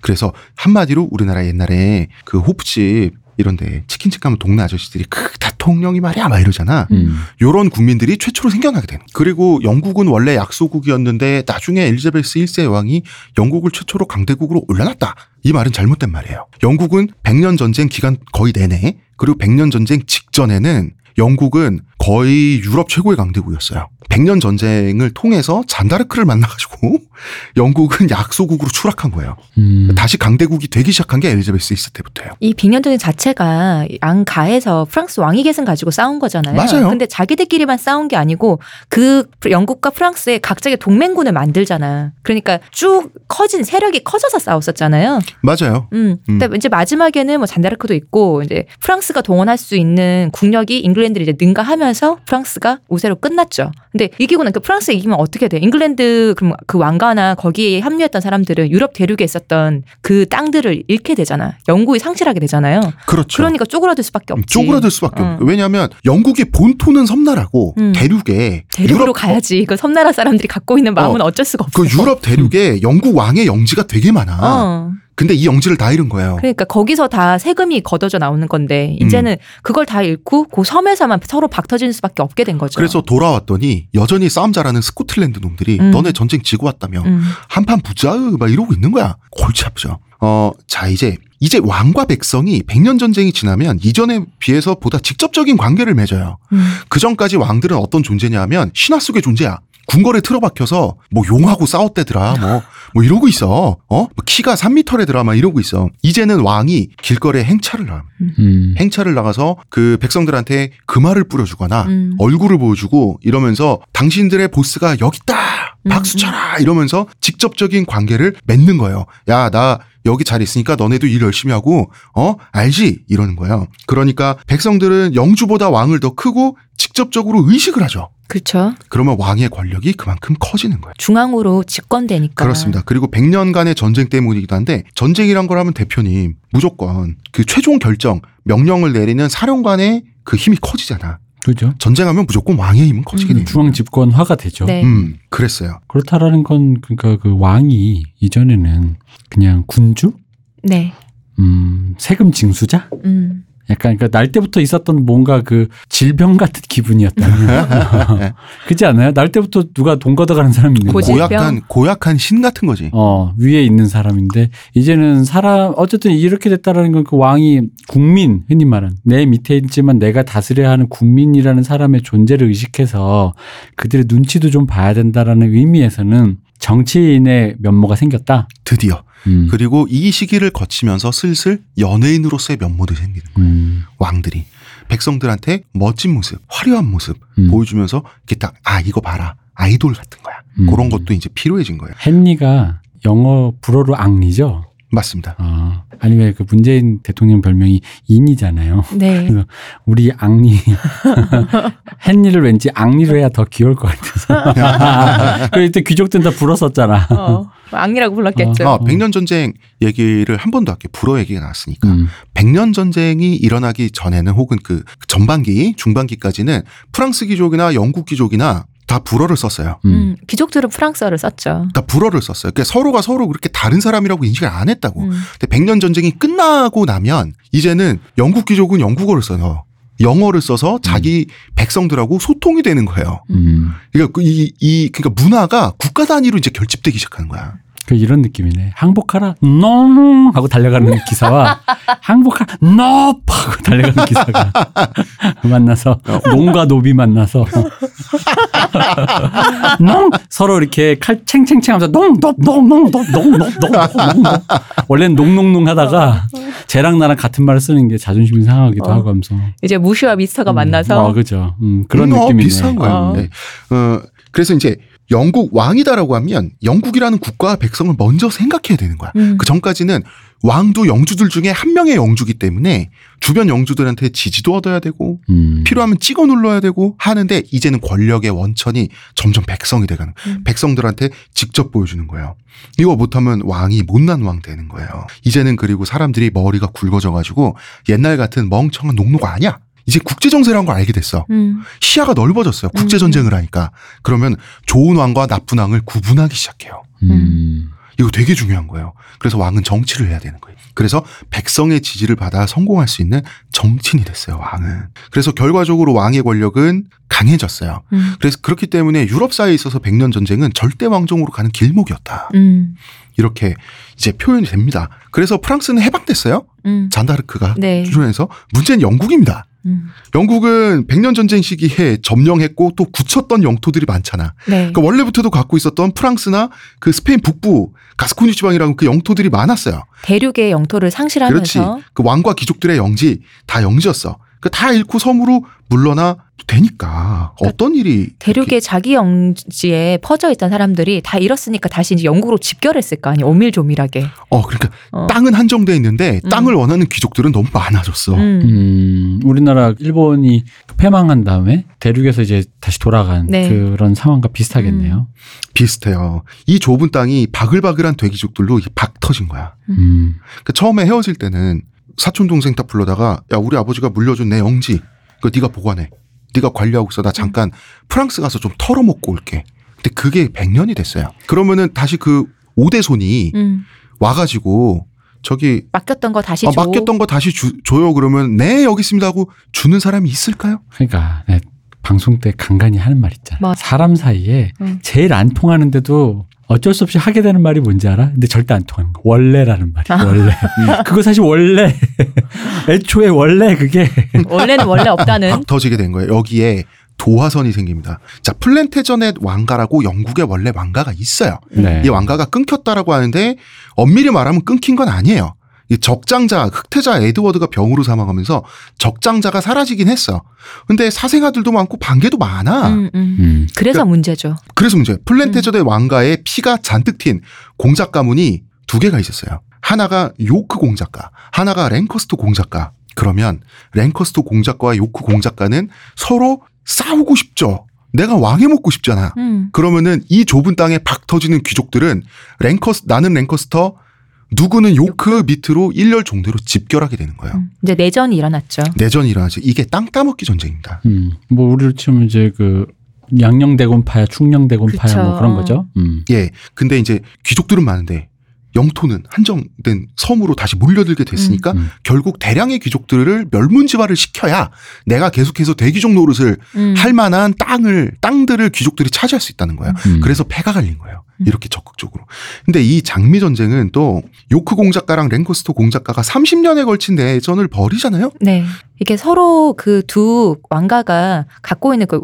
그래서 한마디로 우리나라 옛날에 그 호프집 이런데 치킨집 가면 동네 아저씨들이 그 대통령이 말이야 막 이러잖아. 음. 요런 국민들이 최초로 생겨나게 되는. 그리고 영국은 원래 약소국이었는데 나중에 엘리자베스 1세 여왕이 영국을 최초로 강대국으로 올려놨다. 이 말은 잘못된 말이에요. 영국은 100년 전쟁 기간 거의 내내 그리고 100년 전쟁 직전에는 영국은 거의 유럽 최고의 강대국이었어요. 100년 전쟁을 통해서 잔다르크를 만나가지고 영국은 약소국으로 추락한 거예요. 음. 다시 강대국이 되기 시작한 게 엘리자베스 1세 때부터예요. 이 빅년전쟁 자체가 양가에서 프랑스 왕위 계승 가지고 싸운 거잖아요. 맞아요. 근데 자기들끼리만 싸운 게 아니고 그 영국과 프랑스의 각자의 동맹군을 만들잖아. 그러니까 쭉 커진 세력이 커져서 싸웠었잖아요. 맞아요. 음. 음. 근데 이제 마지막에는 뭐 잔다르크도 있고 이제 프랑스가 동원할 수 있는 국력이 잉글 랜드를 이제 능가하면서 하면서 프랑스가 우세로 끝났죠. 근데 이기고 나그 프랑스 이기면 어떻게 돼? 잉글랜드 그럼 그 왕가나 거기에 합류했던 사람들은 유럽 대륙에 있었던 그 땅들을 잃게 되잖아. 영국이 상실하게 되잖아요. 그렇죠. 그러니까 쪼그라들 수밖에 없지. 쪼그라들 수밖에 어. 없고 왜냐하면 영국의 본토는 섬나라고 음. 대륙에 대륙으로 유럽- 가야지. 그 섬나라 사람들이 갖고 있는 마음은 어. 어. 쩔 수가 없어. 그 유럽 대륙에 영국 왕의 영지가 되게 많아. 어. 근데 이 영지를 다 잃은 거예요. 그러니까 거기서 다 세금이 걷어져 나오는 건데 음. 이제는 그걸 다 잃고 그 섬에서만 서로 박터지는 수밖에 없게 된 거죠. 그래서 돌아왔더니 여전히 싸움 잘하는 스코틀랜드 놈들이 음. 너네 전쟁 지고 왔다며 음. 한판 붙자 막 이러고 있는 거야. 골치 아프죠. 어, 자 이제 이제 왕과 백성이 백년 전쟁이 지나면 이전에 비해서 보다 직접적인 관계를 맺어요. 음. 그 전까지 왕들은 어떤 존재냐 하면 신화 속의 존재야. 궁궐에 틀어박혀서 뭐 용하고 싸웠대더라 뭐, 뭐 이러고 있어. 어? 뭐 키가 3미터래더라 막 이러고 있어. 이제는 왕이 길거리에 행차를 나. 음. 행차를 나가서 그 백성들한테 그 말을 뿌려주거나 음. 얼굴을 보여주고 이러면서 당신들의 보스가 여기 있다 음, 박수 쳐라 이러면서 직접적인 관계를 맺는 거예요. 야 나 여기 잘 있으니까 너네도 일 열심히 하고 어 알지 이러는 거예요. 그러니까 백성들은 영주보다 왕을 더 크고 직접적으로 의식을 하죠. 그렇죠. 그러면 왕의 권력이 그만큼 커지는 거예요. 중앙으로 집권되니까. 그렇습니다. 그리고 100년간의 전쟁 때문이기도 한데 전쟁이란 걸 하면 대표님 무조건 그 최종 결정 명령을 내리는 사령관의 그 힘이 커지잖아. 그죠. 전쟁하면 무조건 왕의 힘은 커지게 음. 중앙 집권화가 되죠. 네. 음, 그랬어요. 그렇다라는 건 그러니까 그 왕이 이전에는 그냥 군주, 네. 음, 세금 징수자, 음. 약간 그러니까 날 때부터 있었던 뭔가 그 질병 같은 기분이었다. 그렇지 않아요? 날 때부터 누가 돈 걷어가는 사람이 있는 거야. 고약한 고약한 신 같은 거지. 어, 위에 있는 사람인데 이제는 사람 어쨌든 이렇게 됐다라는 건 그 왕이 국민 흔히 말하는 내 밑에 있지만 내가 다스려야 하는 국민이라는 사람의 존재를 의식해서 그들의 눈치도 좀 봐야 된다라는 의미에서는 정치인의 면모가 생겼다. 드디어. 음. 그리고 이 시기를 거치면서 슬슬 연예인으로서의 면모도 생기는 거예요. 음. 왕들이 백성들한테 멋진 모습, 화려한 모습 음. 보여주면서 이렇게 딱 아 이거 봐라 아이돌 같은 거야. 음. 그런 것도 이제 필요해진 거예요. 헨리가 영어 불어로 앙리죠. 맞습니다. 어. 아니 왜 그 문재인 대통령 별명이 인이잖아요. 네. 우리 앙리 헨리를 왠지 앙리로 해야 더 귀여울 것 같아서. 그때 귀족들은 다 불었었잖아. 어, 악리라고 불렀겠죠. 아, 백년 전쟁 얘기를 한 번 더 할게요. 불어 얘기가 나왔으니까. 음. 백년 전쟁이 일어나기 전에는 혹은 그 전반기, 중반기까지는 프랑스 귀족이나 영국 귀족이나 다 불어를 썼어요. 음. 음, 귀족들은 프랑스어를 썼죠. 다 불어를 썼어요. 그러니까 서로가 서로 그렇게 다른 사람이라고 인식을 안 했다고. 음. 근데 백년 전쟁이 끝나고 나면 이제는 영국 귀족은 영국어를 써요. 영어를 써서 자기 백성들하고 소통이 되는 거예요. 음. 그러니까 그 이, 이 그러니까 문화가 국가 단위로 이제 결집되기 시작하는 거야. 그 이런 느낌이네. 항복하라, 농 하고 달려가는 기사와 항복하라, 넙 하고 달려가는 기사가 만나서 농과 노비 만나서 농 서로 이렇게 칼 챙챙챙 하면서 농넙농농농농 농 농 농 원래는 농농농 하다가 쟤랑 나랑 같은 말을 쓰는 게 자존심이 상하기도 어. 하고 하면서 이제 무시와 미스터가 만나서 어 그죠. 음, 그런 음, 어, 느낌이네. 비슷한 거예요. 어. 네. 어, 그래서 이제 영국 왕이다라고 하면 영국이라는 국가와 백성을 먼저 생각해야 되는 거야. 음. 그 전까지는 왕도 영주들 중에 한 명의 영주기 때문에 주변 영주들한테 지지도 얻어야 되고 음. 필요하면 찍어 눌러야 되고 하는데 이제는 권력의 원천이 점점 백성이 돼가는. 음. 백성들한테 직접 보여주는 거예요. 이거 못하면 왕이 못난 왕 되는 거예요. 이제는 그리고 사람들이 머리가 굵어져가지고 옛날 같은 멍청한 농노가 아니야. 이제 국제 정세라는 걸 알게 됐어. 음. 시야가 넓어졌어요. 국제 전쟁을 하니까. 그러면 좋은 왕과 나쁜 왕을 구분하기 시작해요. 음. 이거 되게 중요한 거예요. 그래서 왕은 정치를 해야 되는 거예요. 그래서 백성의 지지를 받아 성공할 수 있는 정치인이 됐어요, 왕은. 그래서 결과적으로 왕의 권력은 강해졌어요. 음. 그래서 그렇기 때문에 유럽 사회에 있어서 백년 전쟁은 절대 왕정으로 가는 길목이었다. 음. 이렇게 이제 표현이 됩니다. 그래서 프랑스는 해방됐어요. 음. 잔다르크가 네. 주전해서 문제는 영국입니다. 음. 영국은 백년 전쟁 시기에 점령했고 또 굳혔던 영토들이 많잖아. 네. 그러니까 원래부터도 갖고 있었던 프랑스나 그 스페인 북부 가스코니 지방이라는 그 영토들이 많았어요. 대륙의 영토를 그렇지. 상실하면서 그 왕과 귀족들의 영지 다 영지였어. 그 다 잃고 섬으로 물러나 되니까 어떤 일이 대륙의 자기 영지에 퍼져 있던 사람들이 다 잃었으니까 다시 이제 영국으로 집결했을 거 아니에요. 오밀조밀하게. 어 그러니까 어. 땅은 한정돼 있는데 음. 땅을 원하는 귀족들은 너무 많아졌어. 음. 음, 우리나라 일본이 패망한 다음에 대륙에서 이제 다시 돌아간 네. 그런 상황과 비슷하겠네요. 비슷해요. 이 좁은 땅이 바글바글한 대귀족들로 이게 박 터진 거야. 음. 그 처음에 헤어질 때는 사촌 동생 딱 불러다가 야 우리 아버지가 물려준 내 영지 그거 네가 보관해. 네가 관리하고 있어. 나 잠깐 프랑스 가서 좀 털어먹고 올게. 근데 그게 100년이 됐어요. 그러면은 다시 그 오대손이 음. 와가지고 저기 맡겼던 거 다시 아, 줘. 맡겼던 거 다시 주, 줘요 그러면 네 여기 있습니다 하고 주는 사람이 있을까요? 그러니까 네, 방송 때 간간히 하는 말 있잖아. 맞아. 사람 사이에 음. 제일 안 통하는데도 어쩔 수 없이 하게 되는 말이 뭔지 알아? 근데 절대 안 통하는 거. 원래라는 말이. 아. 원래. 그거 사실 원래. 애초에 원래 그게. 원래는 원래 없다는. 박 터지게 된 거예요. 여기에 도화선이 생깁니다. 자 플랜테저넷 왕가라고 영국에 원래 왕가가 있어요. 네. 이 왕가가 끊겼다라고 하는데 엄밀히 말하면 끊긴 건 아니에요. 이 적장자 흑태자 에드워드가 병으로 사망하면서 적장자가 사라지긴 했어. 근데 사생아들도 많고 방계도 많아. 음, 음. 음. 그래서 문제죠. 그래서 문제 플랜테저넷 왕가에 피가 잔뜩 튄 공작 가문이 두 개가 있었어요. 하나가 요크 공작가, 하나가 랭커스터 공작가. 그러면 랭커스터 공작가와 요크 공작가는 서로 싸우고 싶죠. 내가 왕해 먹고 싶잖아. 음. 그러면은 이 좁은 땅에 박 터지는 귀족들은 랭커스 나는 랭커스터 누구는 요크 밑으로 일렬 종대로 집결하게 되는 거예요. 음. 이제 내전이 일어났죠. 내전이 일어나죠. 이게 땅 따먹기 전쟁입니다. 음. 뭐 우리로 치면 이제 그 양녕대군파야 충녕대군파야 그쵸. 뭐 그런 거죠. 음. 예. 근데 이제 귀족들은 많은데 영토는 한정된 섬으로 다시 몰려들게 됐으니까 음. 결국 대량의 귀족들을 멸문지화를 시켜야 내가 계속해서 대귀족 노릇을 음. 할 만한 땅을 땅들을 귀족들이 차지할 수 있다는 거예요. 음. 그래서 패가 갈린 거예요. 음. 이렇게 적극적으로. 근데 이 장미 전쟁은 또 요크 공작가랑 랭커스터 공작가가 30년에 걸친 내전을 벌이잖아요. 네. 이게 서로 그 두 왕가가 갖고 있는 그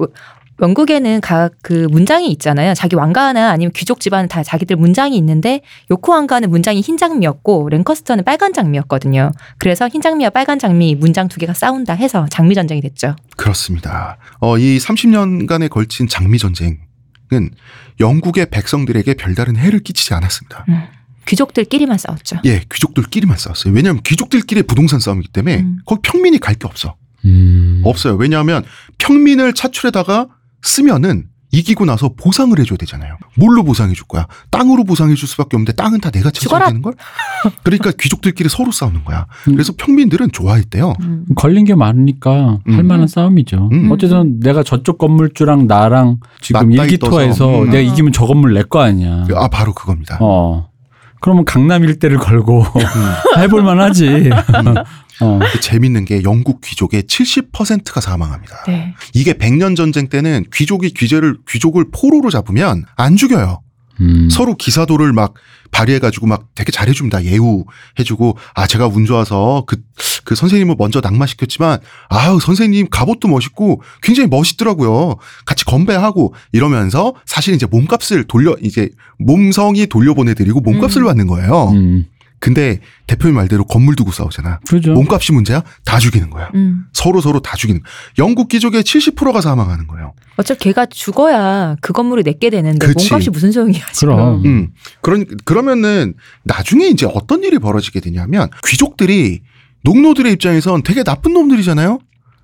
영국에는 각 그 문장이 있잖아요. 자기 왕가나 아니면 귀족 집안은 다 자기들 문장이 있는데 요코 왕가는 문장이 흰 장미였고 랭커스터는 빨간 장미였거든요. 그래서 흰 장미와 빨간 장미 문장 두 개가 싸운다 해서 장미 전쟁이 됐죠. 그렇습니다. 어, 이 30년간에 걸친 장미 전쟁은 영국의 백성들에게 별다른 해를 끼치지 않았습니다. 음. 귀족들끼리만 싸웠죠. 예, 귀족들끼리만 싸웠어요. 왜냐하면 귀족들끼리 부동산 싸움이기 때문에 음. 거기 평민이 갈 게 없어. 음. 없어요. 왜냐하면 평민을 차출해다가 쓰면은 이기고 나서 보상을 해줘야 되잖아요. 뭘로 보상해 줄 거야? 땅으로 보상해 줄 수밖에 없는데 땅은 다 내가. 차지해야 되는 걸? 그러니까 귀족들끼리 서로 싸우는 거야. 음. 그래서 평민들은 좋아했대요. 음. 걸린 게 많으니까 할 음. 만한 싸움이죠. 음. 어쨌든 내가 저쪽 건물주랑 나랑 지금 일기토에서. 음. 내가 이기면 저 건물 내 거 아니야. 아 바로 그겁니다. 어. 그러면 강남 일대를 걸고 해볼 만하지. 어. 그 재밌는 게 영국 귀족의 70%가 사망합니다. 네. 이게 100년 전쟁 때는 귀족이 귀재를 귀족을 포로로 잡으면 안 죽여요. 음. 서로 기사도를 막 발휘해가지고 막 되게 잘해줍니다. 예우해주고 아 제가 운 좋아서 그 그 선생님을 먼저 낙마시켰지만 아우 선생님 갑옷도 멋있고 굉장히 멋있더라고요. 같이 건배하고 이러면서 사실 이제 몸값을 돌려 이제 몸성이 돌려보내드리고 몸값을 음. 받는 거예요. 음. 근데 대표님 말대로 건물 두고 싸우잖아. 그죠. 몸값이 문제야? 다 죽이는 거야. 음. 서로 서로 다 죽이는. 영국 귀족의 70%가 사망하는 거예요. 어차피 걔가 죽어야 그 건물이 내게 되는데 그치. 몸값이 무슨 소용이야 지금. 그럼. 음. 그런 그러면은 나중에 이제 어떤 일이 벌어지게 되냐면 귀족들이 농노들의 입장에선 되게 나쁜 놈들이잖아요.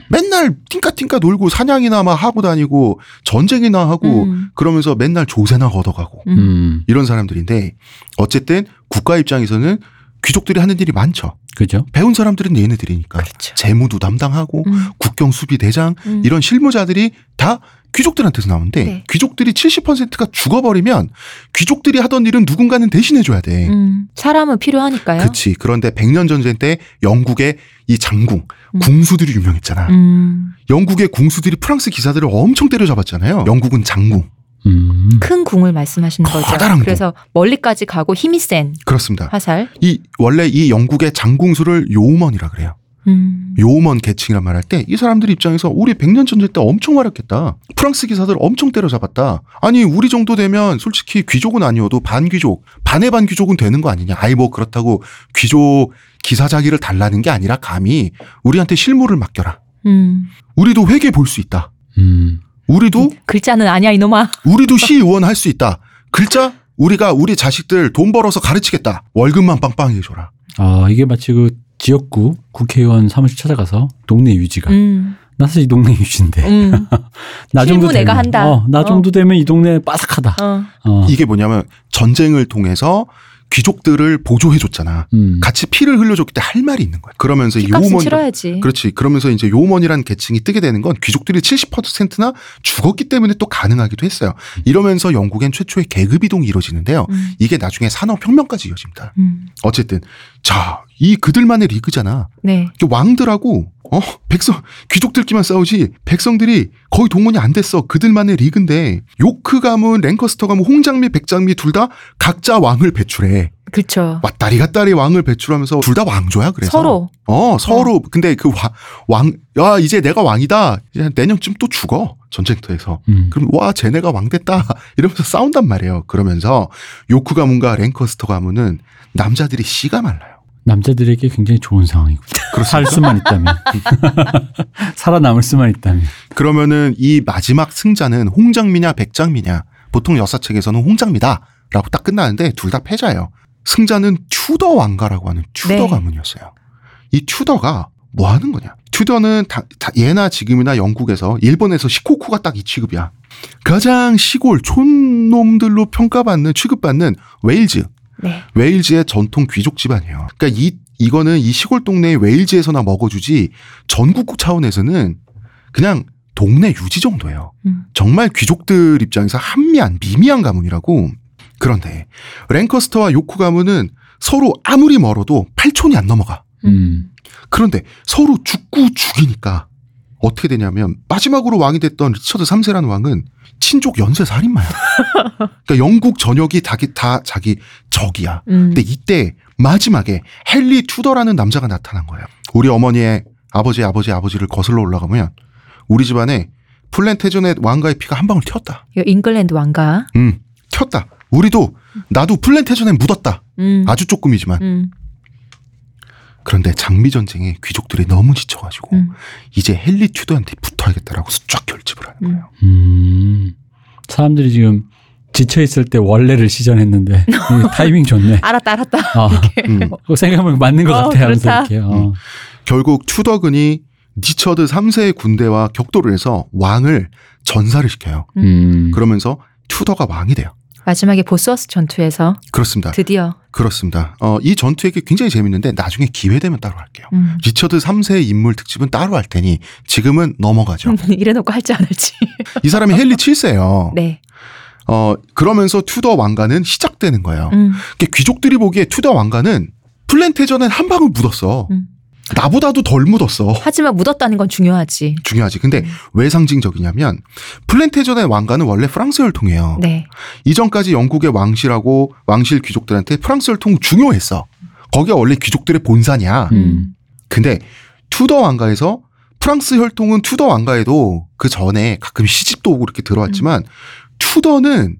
맨날 띵까띵까 놀고 사냥이나 막 하고 다니고 전쟁이나 하고 음. 그러면서 맨날 조세나 걷어가고 음. 음. 이런 사람들인데 어쨌든 국가 입장에서는 귀족들이 하는 일이 많죠. 그죠. 배운 사람들은 얘네들이니까 그렇죠. 재무도 담당하고 음. 국경 수비 대장 음. 이런 실무자들이 다 귀족들한테서 나오는데 네. 귀족들이 70%가 죽어버리면 귀족들이 하던 일은 누군가는 대신해줘야 돼. 음. 사람은 필요하니까요. 그치. 그런데 100년 전쟁 때 영국의 이 장궁, 음. 궁수들이 유명했잖아. 음. 영국의 궁수들이 프랑스 기사들을 엄청 때려잡았잖아요. 영국은 장궁. 음. 큰 궁을 말씀하시는 거죠. 그래서 멀리까지 가고 힘이 센 그렇습니다. 화살. 이 원래 이 영국의 장궁수를 요먼이라 그래요. 음. 요먼 계층이란 말할 때 이 사람들 입장에서 우리 100년 전쟁 때 엄청 활약했다. 프랑스 기사들 엄청 때려잡았다. 아니 우리 정도 되면 솔직히 귀족은 아니어도 반귀족, 반의 반 귀족은 되는 거 아니냐. 아이 뭐 그렇다고 귀족 기사 자기를 달라는 게 아니라 감히 우리한테 실무를 맡겨라. 음. 우리도 회계 볼 수 있다. 음. 우리도 글자는 아니야 이놈아. 우리도 시의원 할 수 있다. 글자 우리가 우리 자식들 돈 벌어서 가르치겠다. 월급만 빵빵하게 줘라. 아 이게 마치 그 지역구 국회의원 사무실 찾아가서 동네 유지가 음. 나 사실 이 동네 유지인데 음. 나 정도 내가 되면 한다. 어, 나 어. 정도 되면 이 동네 빠삭하다. 어. 어. 이게 뭐냐면 전쟁을 통해서 귀족들을 보조해 줬잖아. 음. 같이 피를 흘려줬기 때 할 말이 있는 거야. 그러면서 요먼 치러야지. 그렇지. 그러면서 이제 요먼이라는 계층이 뜨게 되는 건 귀족들이 70%나 죽었기 때문에 또 가능하기도 했어요. 이러면서 영국엔 최초의 계급 이동이 이루어지는데요. 음. 이게 나중에 산업 혁명까지 이어집니다. 음. 어쨌든 자, 이 그들만의 리그잖아. 네. 이게 왕들하고 어? 백성 귀족들끼만 싸우지 백성들이 거의 동원이 안 됐어. 그들만의 리그인데 요크 가문 랭커스터 가문 홍장미 백장미 둘 다 각자 왕을 배출해. 그렇죠. 왔다리 갔다리 왕을 배출하면서 둘 다 왕조야 그래서. 서로. 어 서로. 근데 그 왕 야 이제 내가 왕이다. 이제 내년쯤 또 죽어. 전쟁터에서. 음. 그럼 와 쟤네가 왕 됐다. 이러면서 싸운단 말이에요. 그러면서 요크 가문과 랭커스터 가문은 남자들이 씨가 말라요 남자들에게 굉장히 좋은 상황이고 살 수만 있다면 살아남을 수만 있다면 그러면은 이 마지막 승자는 홍장미냐 백장미냐 보통 역사책에서는 홍장미다라고 딱 끝나는데 둘 다 패자예요. 승자는 튜더 왕가라고 하는 튜더 네. 가문이었어요. 이 튜더가 뭐 하는 거냐? 튜더는 다, 다 예나 지금이나 영국에서 일본에서 시코쿠가 딱 이 취급이야. 가장 시골 촌놈들로 평가받는 취급받는 웨일즈 네. 웨일즈의 전통 귀족 집안이에요. 그러니까 이 이거는 이 시골 동네 웨일즈에서나 먹어주지 전국 차원에서는 그냥 동네 유지 정도예요. 음. 정말 귀족들 입장에서 한미한 미미한 가문이라고. 그런데 랭커스터와 요크 가문은 서로 아무리 멀어도 8촌이 안 넘어가. 음. 그런데 서로 죽고 죽이니까 어떻게 되냐면 마지막으로 왕이 됐던 리처드 3세라는 왕은 친족 연쇄 살인마야. 그러니까 영국 전역이 다, 다 자기 적이야. 음. 근데 이때 마지막에 헨리 투더라는 남자가 나타난 거예요. 우리 어머니의 아버지 아버지 아버지를 거슬러 올라가면 우리 집안에 플랜태저넷 왕가의 피가 한 방울 튀었다. 잉글랜드 왕가. 음, 튀었다. 우리도 나도 플랜태저넷 묻었다. 음. 아주 조금이지만. 음. 그런데 장미 전쟁에 귀족들이 너무 지쳐가지고 음. 이제 헨리 튜더한테 붙어야겠다라고 쫙 결집을 하는 거예요. 음. 사람들이 지금 지쳐 있을 때 원래를 시전했는데 이 타이밍 좋네. 알았다, 알았다. 아, 음. 그거 생각해보면 맞는 것 어, 같아 하면서 그렇다. 이렇게. 어. 결국 튜더군이 니처드 3세의 군대와 격돌을 해서 왕을 전사를 시켜요. 음. 그러면서 튜더가 왕이 돼요. 마지막에 보스워스 전투에서 그렇습니다. 드디어. 그렇습니다. 어, 이 전투 얘기 굉장히 재밌는데 나중에 기회 되면 따로 할게요. 음. 리처드 3세의 인물 특집은 따로 할 테니 지금은 넘어가죠. 이래놓고 할지 안 할지. 이 사람이 헨리 7세예요. 네. 어, 그러면서 튜더 왕가는 시작되는 거예요. 음. 그러니까 귀족들이 보기에 튜더 왕가는 플랜태저넷 한 방울 묻었어. 음. 나보다도 덜 묻었어. 하지만 묻었다는 건 중요하지. 중요하지. 근데 음. 왜 상징적이냐면 플랜태저넷 왕가는 원래 프랑스 혈통이에요. 네. 이전까지 영국의 왕실하고 왕실 귀족들한테 프랑스 혈통 중요했어. 거기가 원래 귀족들의 본산이야. 음. 근데 튜더 왕가에서 프랑스 혈통은 튜더 왕가에도 그 전에 가끔 시집도 오고 이렇게 들어왔지만 튜더는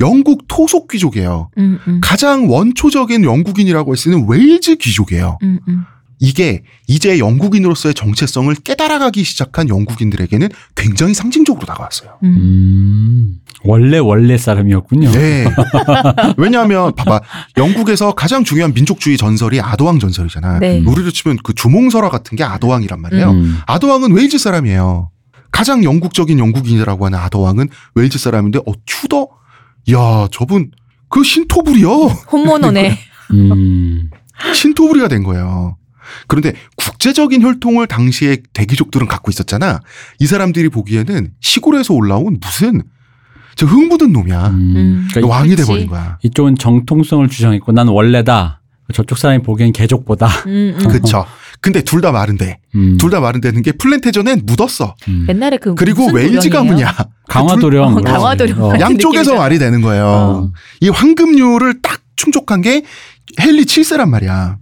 영국 토속 귀족이에요. 음, 음. 가장 원초적인 영국인이라고 할 수 있는 웨일즈 귀족이에요. 이게 이제 영국인으로서의 정체성을 깨달아가기 시작한 영국인들에게는 굉장히 상징적으로 다가왔어요. 음. 음. 원래 원래 사람이었군요. 네. 왜냐하면 봐봐 영국에서 가장 중요한 민족주의 전설이 아더왕 전설이잖아. 네. 우리로 치면 그 주몽설화 같은 게 아더왕이란 말이에요. 음. 아더왕은 웨일즈 사람이에요. 가장 영국적인 영국인이라고 하는 아더왕은 웨일즈 사람인데 어 튜더 야 저분 그 신토불이요. 혼모노네. 음. 신토불이가 된 거예요. 그런데 국제적인 혈통을 당시에 대기족들은 갖고 있었잖아. 이 사람들이 보기에는 시골에서 올라온 무슨 저 흙 묻은 놈이야. 음. 그러니까 왕이 그치. 돼버린 거야. 이쪽은 정통성을 주장했고 난 원래다. 저쪽 사람이 보기엔 개족보다. 음, 음. 그쵸. 근데 둘 다 말은 돼. 음. 둘다 말은 되는 게 플랜태저넷 묻었어. 음. 옛날에 그 그리고 웨일즈? 가문이야. 강화도령. 어, 그러지. 강화도령. 어. 양쪽에서. 말이 되는 거예요. 어. 이 황금률을 딱 충족한 게 헨리 7세란 말이야.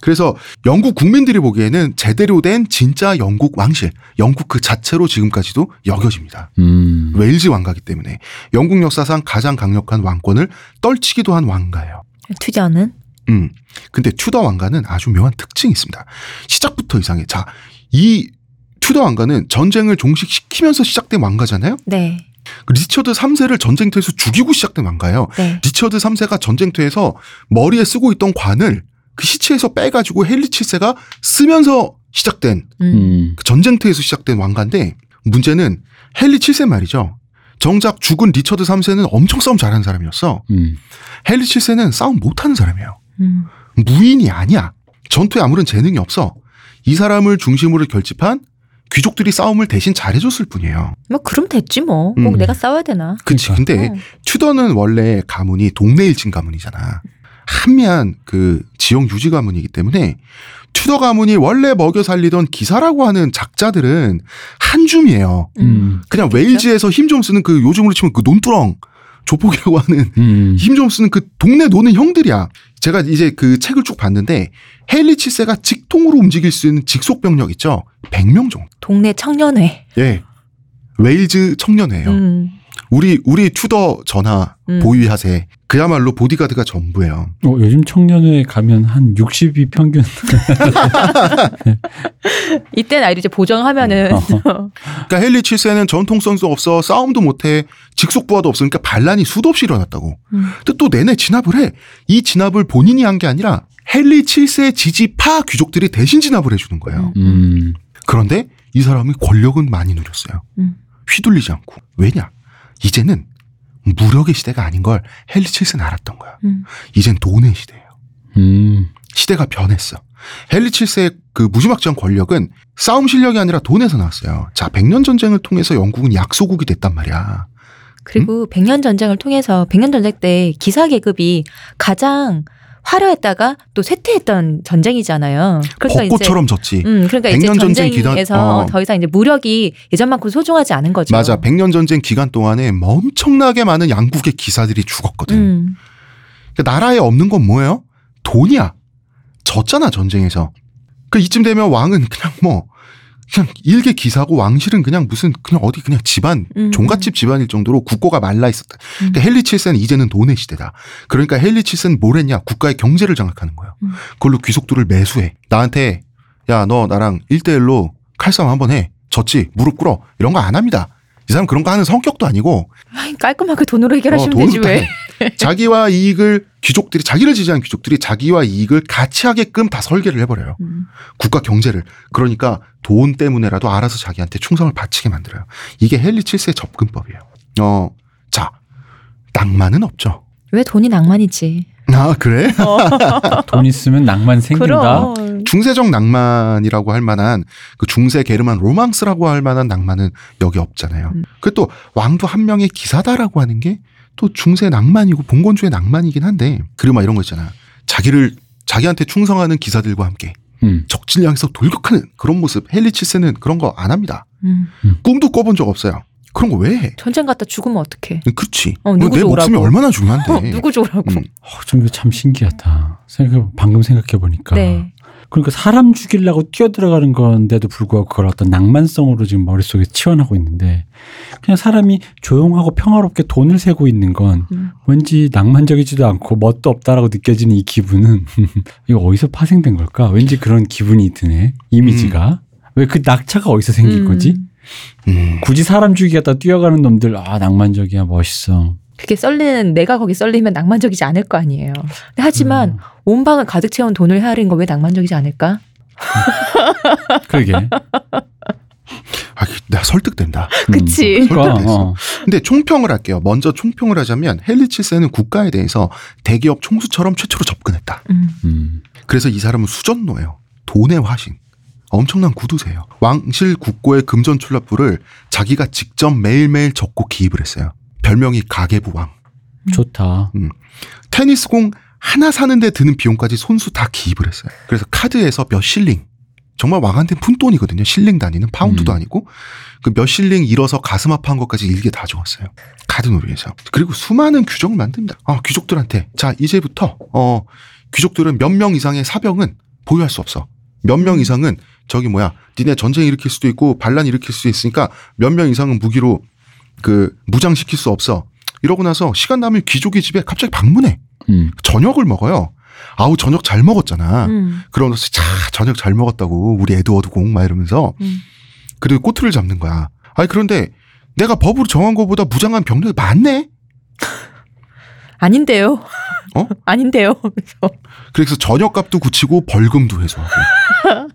그래서 영국 국민들이 보기에는 제대로 된 진짜 영국 왕실, 영국 그 자체로 지금까지도 여겨집니다. 음. 웨일즈 왕가기 때문에 영국 역사상 가장 강력한 왕권을 떨치기도 한 왕가예요. 튜더는 음. 근데 튜더 왕가는 아주 묘한 특징이 있습니다. 시작부터 이상해. 자, 이 튜더 왕가는 전쟁을 종식시키면서 시작된 왕가잖아요. 네. 그 리처드 3세를 전쟁터에서 죽이고 시작된 왕가예요. 네. 리처드 3세가 전쟁터에서 머리에 쓰고 있던 관을 그 시체에서 빼가지고 헨리 7세가 쓰면서 시작된 음. 음. 그 전쟁터에서 시작된 왕가인데 문제는 헨리 7세 말이죠. 정작 죽은 리처드 3세는 엄청 싸움 잘하는 사람이었어. 음. 헨리 7세는 싸움 못하는 사람이에요. 음. 무인이 아니야. 전투에 아무런 재능이 없어. 이 사람을 중심으로 결집한 귀족들이 싸움을 대신 잘해줬을 뿐이에요. 뭐 그럼 됐지 뭐. 꼭 음. 내가 싸워야 되나. 그치. 그러니까. 근데 어. 튜더는 원래 가문이 동네 일진 가문이잖아. 한미한 그 지역 유지 가문이기 때문에 튜더 가문이 원래 먹여 살리던 기사라고 하는 작자들은 한 줌이에요. 음. 그냥 그렇겠죠? 웨일즈에서 힘 좀 쓰는 그 요즘으로 치면 그 논두렁 조폭이라고 하는 음. 힘좀 쓰는 그 동네 노는 형들이야. 제가 이제 그 책을 쭉 봤는데 헨리 칠세가 직통으로 움직일 수 있는 직속 병력 있죠. 100명 정도. 동네 청년회. 예. 웨일즈 청년회예요. 음. 우리 우리 튜더 전하 음. 보유하세. 그야말로 보디가드가 전부예요. 어, 요즘 청년회 가면 한 60이 평균. 이때 나이를 이제 보정하면은 어. 그러니까 헨리 칠세는 전통성도 없어 싸움도 못해 직속 부하도 없으니까 반란이 수도 없이 일어났다고. 음. 근데 또 내내 진압을 해. 이 진압을 본인이 한 게 아니라 헨리 칠세 지지파 귀족들이 대신 진압을 해주는 거예요. 음. 그런데 이 사람이 권력은 많이 누렸어요. 음. 휘둘리지 않고. 왜냐? 이제는 무력의 시대가 아닌 걸 헨리 칠세는 알았던 거야. 음. 이젠 돈의 시대예요. 음. 시대가 변했어. 헨리 7세의 그 무지막지한 권력은 싸움 실력이 아니라 돈에서 나왔어요. 자, 백년 전쟁을 통해서 영국은 약소국이 됐단 말이야. 그리고 백년 전쟁을 통해서 백년 전쟁 때 기사 계급이 가장 화려했다가 또 쇠퇴했던 전쟁이잖아요. 그래서 벚꽃처럼 졌지. 이제 음 그러니까 이제 백년 전쟁 기간- 전쟁에서 어. 더 이상 이제 무력이 예전만큼 소중하지 않은 거죠. 맞아. 백년 전쟁 기간 동안에 엄청나게 많은 양국의 기사들이 죽었거든. 음. 그러니까 나라에 없는 건 뭐예요? 돈이야. 졌잖아, 전쟁에서. 그 이쯤 되면 왕은 그냥 뭐 그냥 일개 기사고 왕실은 그냥 무슨 그냥 어디 그냥 집안 음. 종갓집 집안일 정도로 국고가 말라 있었다. 음. 그러니까 헨리 7세는 이제는 돈의 시대다. 그러니까 헨리 7세는 뭘 했냐? 국가의 경제를 장악하는 거예요. 음. 그걸로 귀속들을 매수해. 나한테 야 너 나랑 1대1로 칼싸움 한번 해. 졌지? 무릎 꿇어. 이런 거 안 합니다. 이 사람 그런 거 하는 성격도 아니고 깔끔하게 돈으로 해결하시면 어, 되지 왜? 자기와 이익을 귀족들이 자기를 지지하는 귀족들이 자기와 이익을 같이 하게끔 다 설계를 해버려요. 음. 국가 경제를. 그러니까 돈 때문에라도 알아서 자기한테 충성을 바치게 만들어요. 이게 헨리 7세의 접근법이에요. 어, 자, 낭만은 없죠. 왜 돈이 낭만이지? 아, 그래? 돈 있으면 낭만 생긴다. 그럼. 중세적 낭만이라고 할 만한 그 중세 게르만 로망스라고 할 만한 낭만은 여기 없잖아요. 음. 그또 왕도 한 명의 기사다라고 하는 게 또 중세 낭만이고 봉건주의 낭만이긴 한데 그리고 막 이런 거 있잖아. 자기를 자기한테 충성하는 기사들과 함께 음. 적진을 향해서 돌격하는 그런 모습 헨리 칠세는 그런 거 안 합니다. 음. 꿈도 꿔본 적 없어요. 그런 거 왜 해? 전쟁 갔다 죽으면 어떡해? 그렇지. 어, 누구 내 목숨이 좋으라고. 얼마나 중요한데. 어, 누구 좋으라고? 음. 어, 좀 이거 참 신기하다. 생각 방금 생각해 보니까. 네. 그러니까 사람 죽이려고 뛰어들어가는 건데도 불구하고 그걸 어떤 낭만성으로 지금 머릿속에 치환하고 있는데 그냥 사람이 조용하고 평화롭게 돈을 세고 있는 건 음. 왠지 낭만적이지도 않고 멋도 없다라고 느껴지는 이 기분은 이거 어디서 파생된 걸까? 왠지 그런 기분이 드네. 이미지가. 왜그 낙차가 어디서 생긴 음. 거지? 음. 굳이 사람 죽이겠다 뛰어가는 놈들 아 낭만적이야 멋있어. 그게 썰리는 내가 거기 썰리면 낭만적이지 않을 거 아니에요. 근데 음. 하지만 온 방을 가득 채운 돈을 헤아리는 거왜 낭만적이지 않을까? 그러게. 아, 내가 설득된다. 그치. 그러니까, 설득됐어. 어. 근데 총평을 할게요. 먼저 총평을 하자면 헨리 칠세는 국가에 대해서 대기업 총수처럼 최초로 접근했다. 음. 음. 그래서 이 사람은 수전노예요. 돈의 화신. 엄청난 구두세요. 왕실 국고의 금전 출납부를 자기가 직접 매일매일 적고 기입을 했어요. 별명이 가계부 왕. 좋다. 테니스 공 하나 사는데 드는 비용까지 손수 다 기입을 했어요. 그래서 카드에서 몇 실링. 정말 왕한테 푼돈이거든요. 실링 단위는 파운드도 음. 아니고 그 몇 실링 잃어서 가슴 아파한 것까지 일개 다 적었어요. 카드 놀이에서. 그리고 수많은 규정을 만듭니다. 아, 귀족들한테 자 이제부터 어 귀족들은 몇 명 이상의 사병은 보유할 수 없어. 몇 명 이상은 저기 뭐야 니네 전쟁 일으킬 수도 있고 반란 일으킬 수도 있으니까 몇 명 이상은 무기로 그 무장시킬 수 없어. 이러고 나서 시간 남으면 귀족의 집에 갑자기 방문해. 음. 저녁을 먹어요. 아우 저녁 잘 먹었잖아. 음. 그러면서 자 저녁 잘 먹었다고 우리 에드워드 공 막 이러면서 음. 그리고 꼬투리를 잡는 거야. 아니 그런데 내가 법으로 정한 것보다 무장한 병력이 많네. 아닌데요. 어? 아닌데요. 그래서 그래서 저녁값도 굳히고 벌금도 해소하고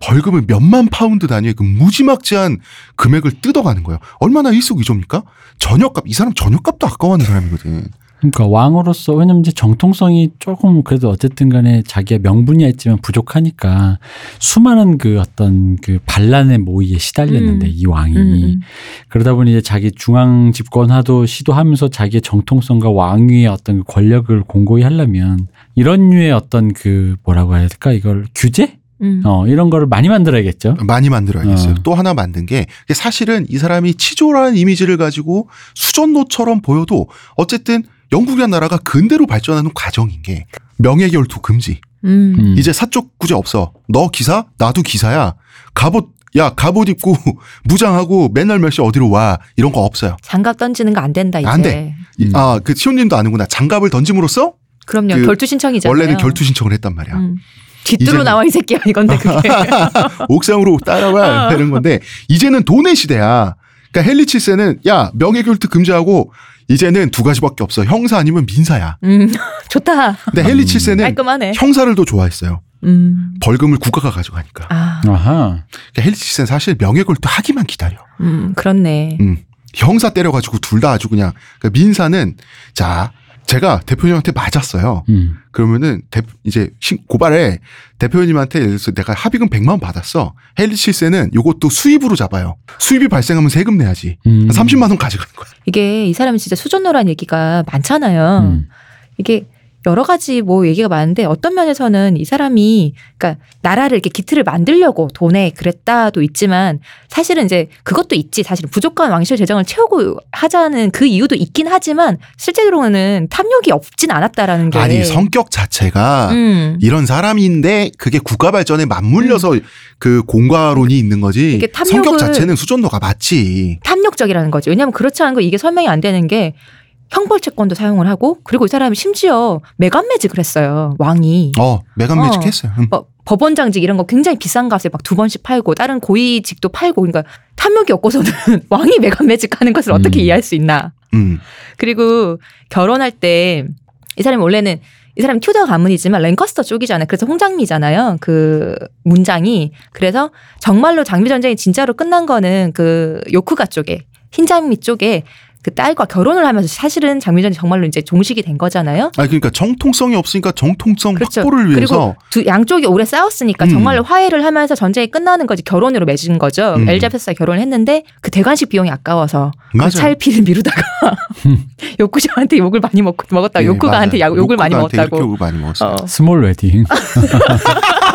벌금을 몇만 파운드 단위의 그 무지막지한 금액을 뜯어가는 거예요. 얼마나 일석이조입니까? 저녁값 이 사람 저녁값도 아까워하는 사람이거든. 그러니까 왕으로서 왜냐면 이제 정통성이 조금 그래도 어쨌든 간에 자기의 명분이야 있지만 부족하니까 수많은 그 어떤 그 반란의 모의에 시달렸는데 음. 이 왕이 음, 음. 그러다 보니 이제 자기 중앙 집권화도 시도하면서 자기의 정통성과 왕위의 어떤 그 권력을 공고히 하려면 이런 류의 어떤 그 뭐라고 해야 될까 이걸 규제 음. 어 이런 거를 많이 만들어야겠죠. 많이 만들어야겠어요. 어. 또 하나 만든 게 사실은 이 사람이 치졸한 이미지를 가지고 수전노처럼 보여도 어쨌든 영국이라는 나라가 근대로 발전하는 과정인 게 명예결투 금지. 음. 음. 이제 사적 구제 없어. 너 기사? 나도 기사야. 갑옷 야 갑옷 입고 무장하고 맨날 몇 시 어디로 와 이런 거 없어요. 장갑 던지는 거 안 된다 이제. 안 돼. 음. 아그 시온님도 아는구나. 장갑을 던짐으로써 그럼요. 그 결투 신청이잖아요. 원래는 결투 신청을 했단 말이야. 음. 뒤뜰로 이제는- 나와 이 새끼야 이건데 그게. 옥상으로 따라와 어. 되는 건데 이제는 돈의 시대야. 그러니까 헨리 7세는 야 명예결투 금지하고 이제는 두 가지밖에 없어. 형사 아니면 민사야. 음. 좋다. 근데 헨리 음. 7세는 깔끔하네. 형사를 더 좋아했어요. 음. 벌금을 국가가 가져가니까. 아. 아하. 그러니까 헨리 7세는 사실 명예결투 하기만 기다려. 음. 그렇네. 음. 형사 때려가지고 둘 다 아주 그냥 그러니까 민사는 자 제가 대표님한테 맞았어요. 음. 그러면은 대, 이제 신- 고발에 대표님한테 예를 들어서 내가 합의금 100만 원 받았어. 헨리 7세는 요것도 수입으로 잡아요. 수입이 발생하면 세금 내야지. 음. 30만 원 가져가는 거야. 이게 이 사람이 진짜 수전노란 얘기가 많잖아요. 음. 이게 여러 가지 뭐 얘기가 많은데 어떤 면에서는 이 사람이 그러니까 나라를 이렇게 기틀을 만들려고 돈에 그랬다도 있지만 사실은 이제 그것도 있지 사실은 부족한 왕실 재정을 채우고 하자는 그 이유도 있긴 하지만 실제로는 탐욕이 없진 않았다라는 게 아니 성격 자체가 음. 이런 사람인데 그게 국가 발전에 맞물려서 그 공과론이 있는 거지. 성격 자체는 수전도가 맞지. 탐욕적이라는 거지. 왜냐하면 그렇지 않은 거 이게 설명이 안 되는 게 형벌 채권도 사용을 하고 그리고 이 사람이 심지어 매간 매직을 했어요. 왕이. 어 매간 어. 매직 했어요. 음. 뭐 법원장직 이런 거 굉장히 비싼 값에 막 두 번씩 팔고 다른 고위직도 팔고 그러니까 탐욕이 없고서는 왕이 매간 매직하는 것을 어떻게 음. 이해할 수 있나. 음. 그리고 결혼할 때 이 사람이 원래는 이 사람이 튜더 가문이지만 랭커스터 쪽이잖아요. 그래서 홍장미잖아요. 그 문장이. 그래서 정말로 장미 전쟁이 진짜로 끝난 거는 그 요크가 쪽에 흰장미 쪽에 그 딸과 결혼을 하면서 사실은 장미 전쟁이 정말로 이제 종식이 된 거잖아요. 아 그러니까 정통성이 없으니까 정통성 그렇죠. 확보를 위해서 그리고 두 양쪽이 오래 싸웠으니까 음. 정말로 화해를 하면서 전쟁이 끝나는 거지 결혼으로 맺은 거죠. 음. 엘자베스가 결혼을 했는데 그 대관식 비용이 아까워서 그. 차일피일 미루다가 요쿠저한테 욕을 많이 먹, 먹었다. 예, 요쿠가한테 맞아요. 야- 욕을 많이 먹었다고. 욕을 많이 먹었어요. 어. small wedding.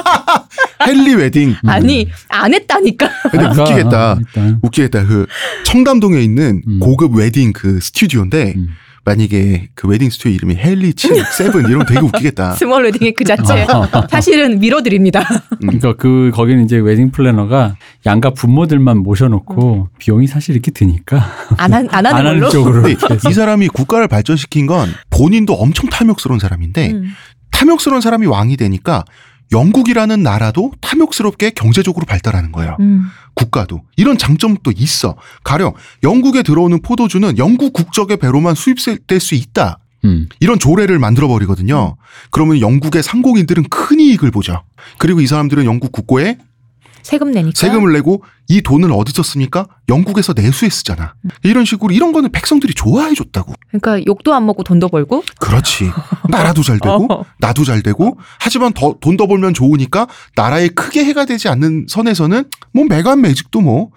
헨리 웨딩. 아니 안 했다니까. 근데 웃기겠다. 아. 웃기겠다. 그 청담동에 있는 음. 고급 웨딩 그 스튜디오인데 음. 만약에 그 웨딩 스튜디오 이름이 헨리 7, seven 이러면 되게 웃기겠다. small wedding의 그 자체 사실은 밀어드립니다. 그러니까 그 거기는 이제 wedding planner가 양가 부모들만 모셔놓고 비용이 사실 이렇게 드니까 안, 한, 안 하는 안 하는 걸로. 쪽으로. 이 사람이 국가를 발전시킨 건 본인도 엄청 탐욕스러운 사람인데 음. 탐욕스러운 사람이 왕이 되니까 영국이라는 나라도 탐욕스럽게 경제적으로 발달하는 거예요. 음. 국가도 이런 장점도 있어. 가령 영국에 들어오는 포도주는 영국 국적의 배로만 수입될 수 있다. 음. 이런 조례를 만들어 버리거든요. 그러면 영국의 상공인들은 큰 이익을 보죠. 그리고 이 사람들은 영국 국고에 세금 내니까. 세금을 내고 이 돈을 어디서 씁니까? 영국에서 내수에 쓰잖아. 이런 식으로 이런 거는 백성들이 좋아해 줬다고. 그러니까 욕도 안 먹고 돈도 벌고. 그렇지. 나라도 잘 되고 어. 나도 잘 되고 하지만 더 돈 더 벌면 좋으니까 나라에 크게 해가 되지 않는 선에서는 뭐 매간 매직도 뭐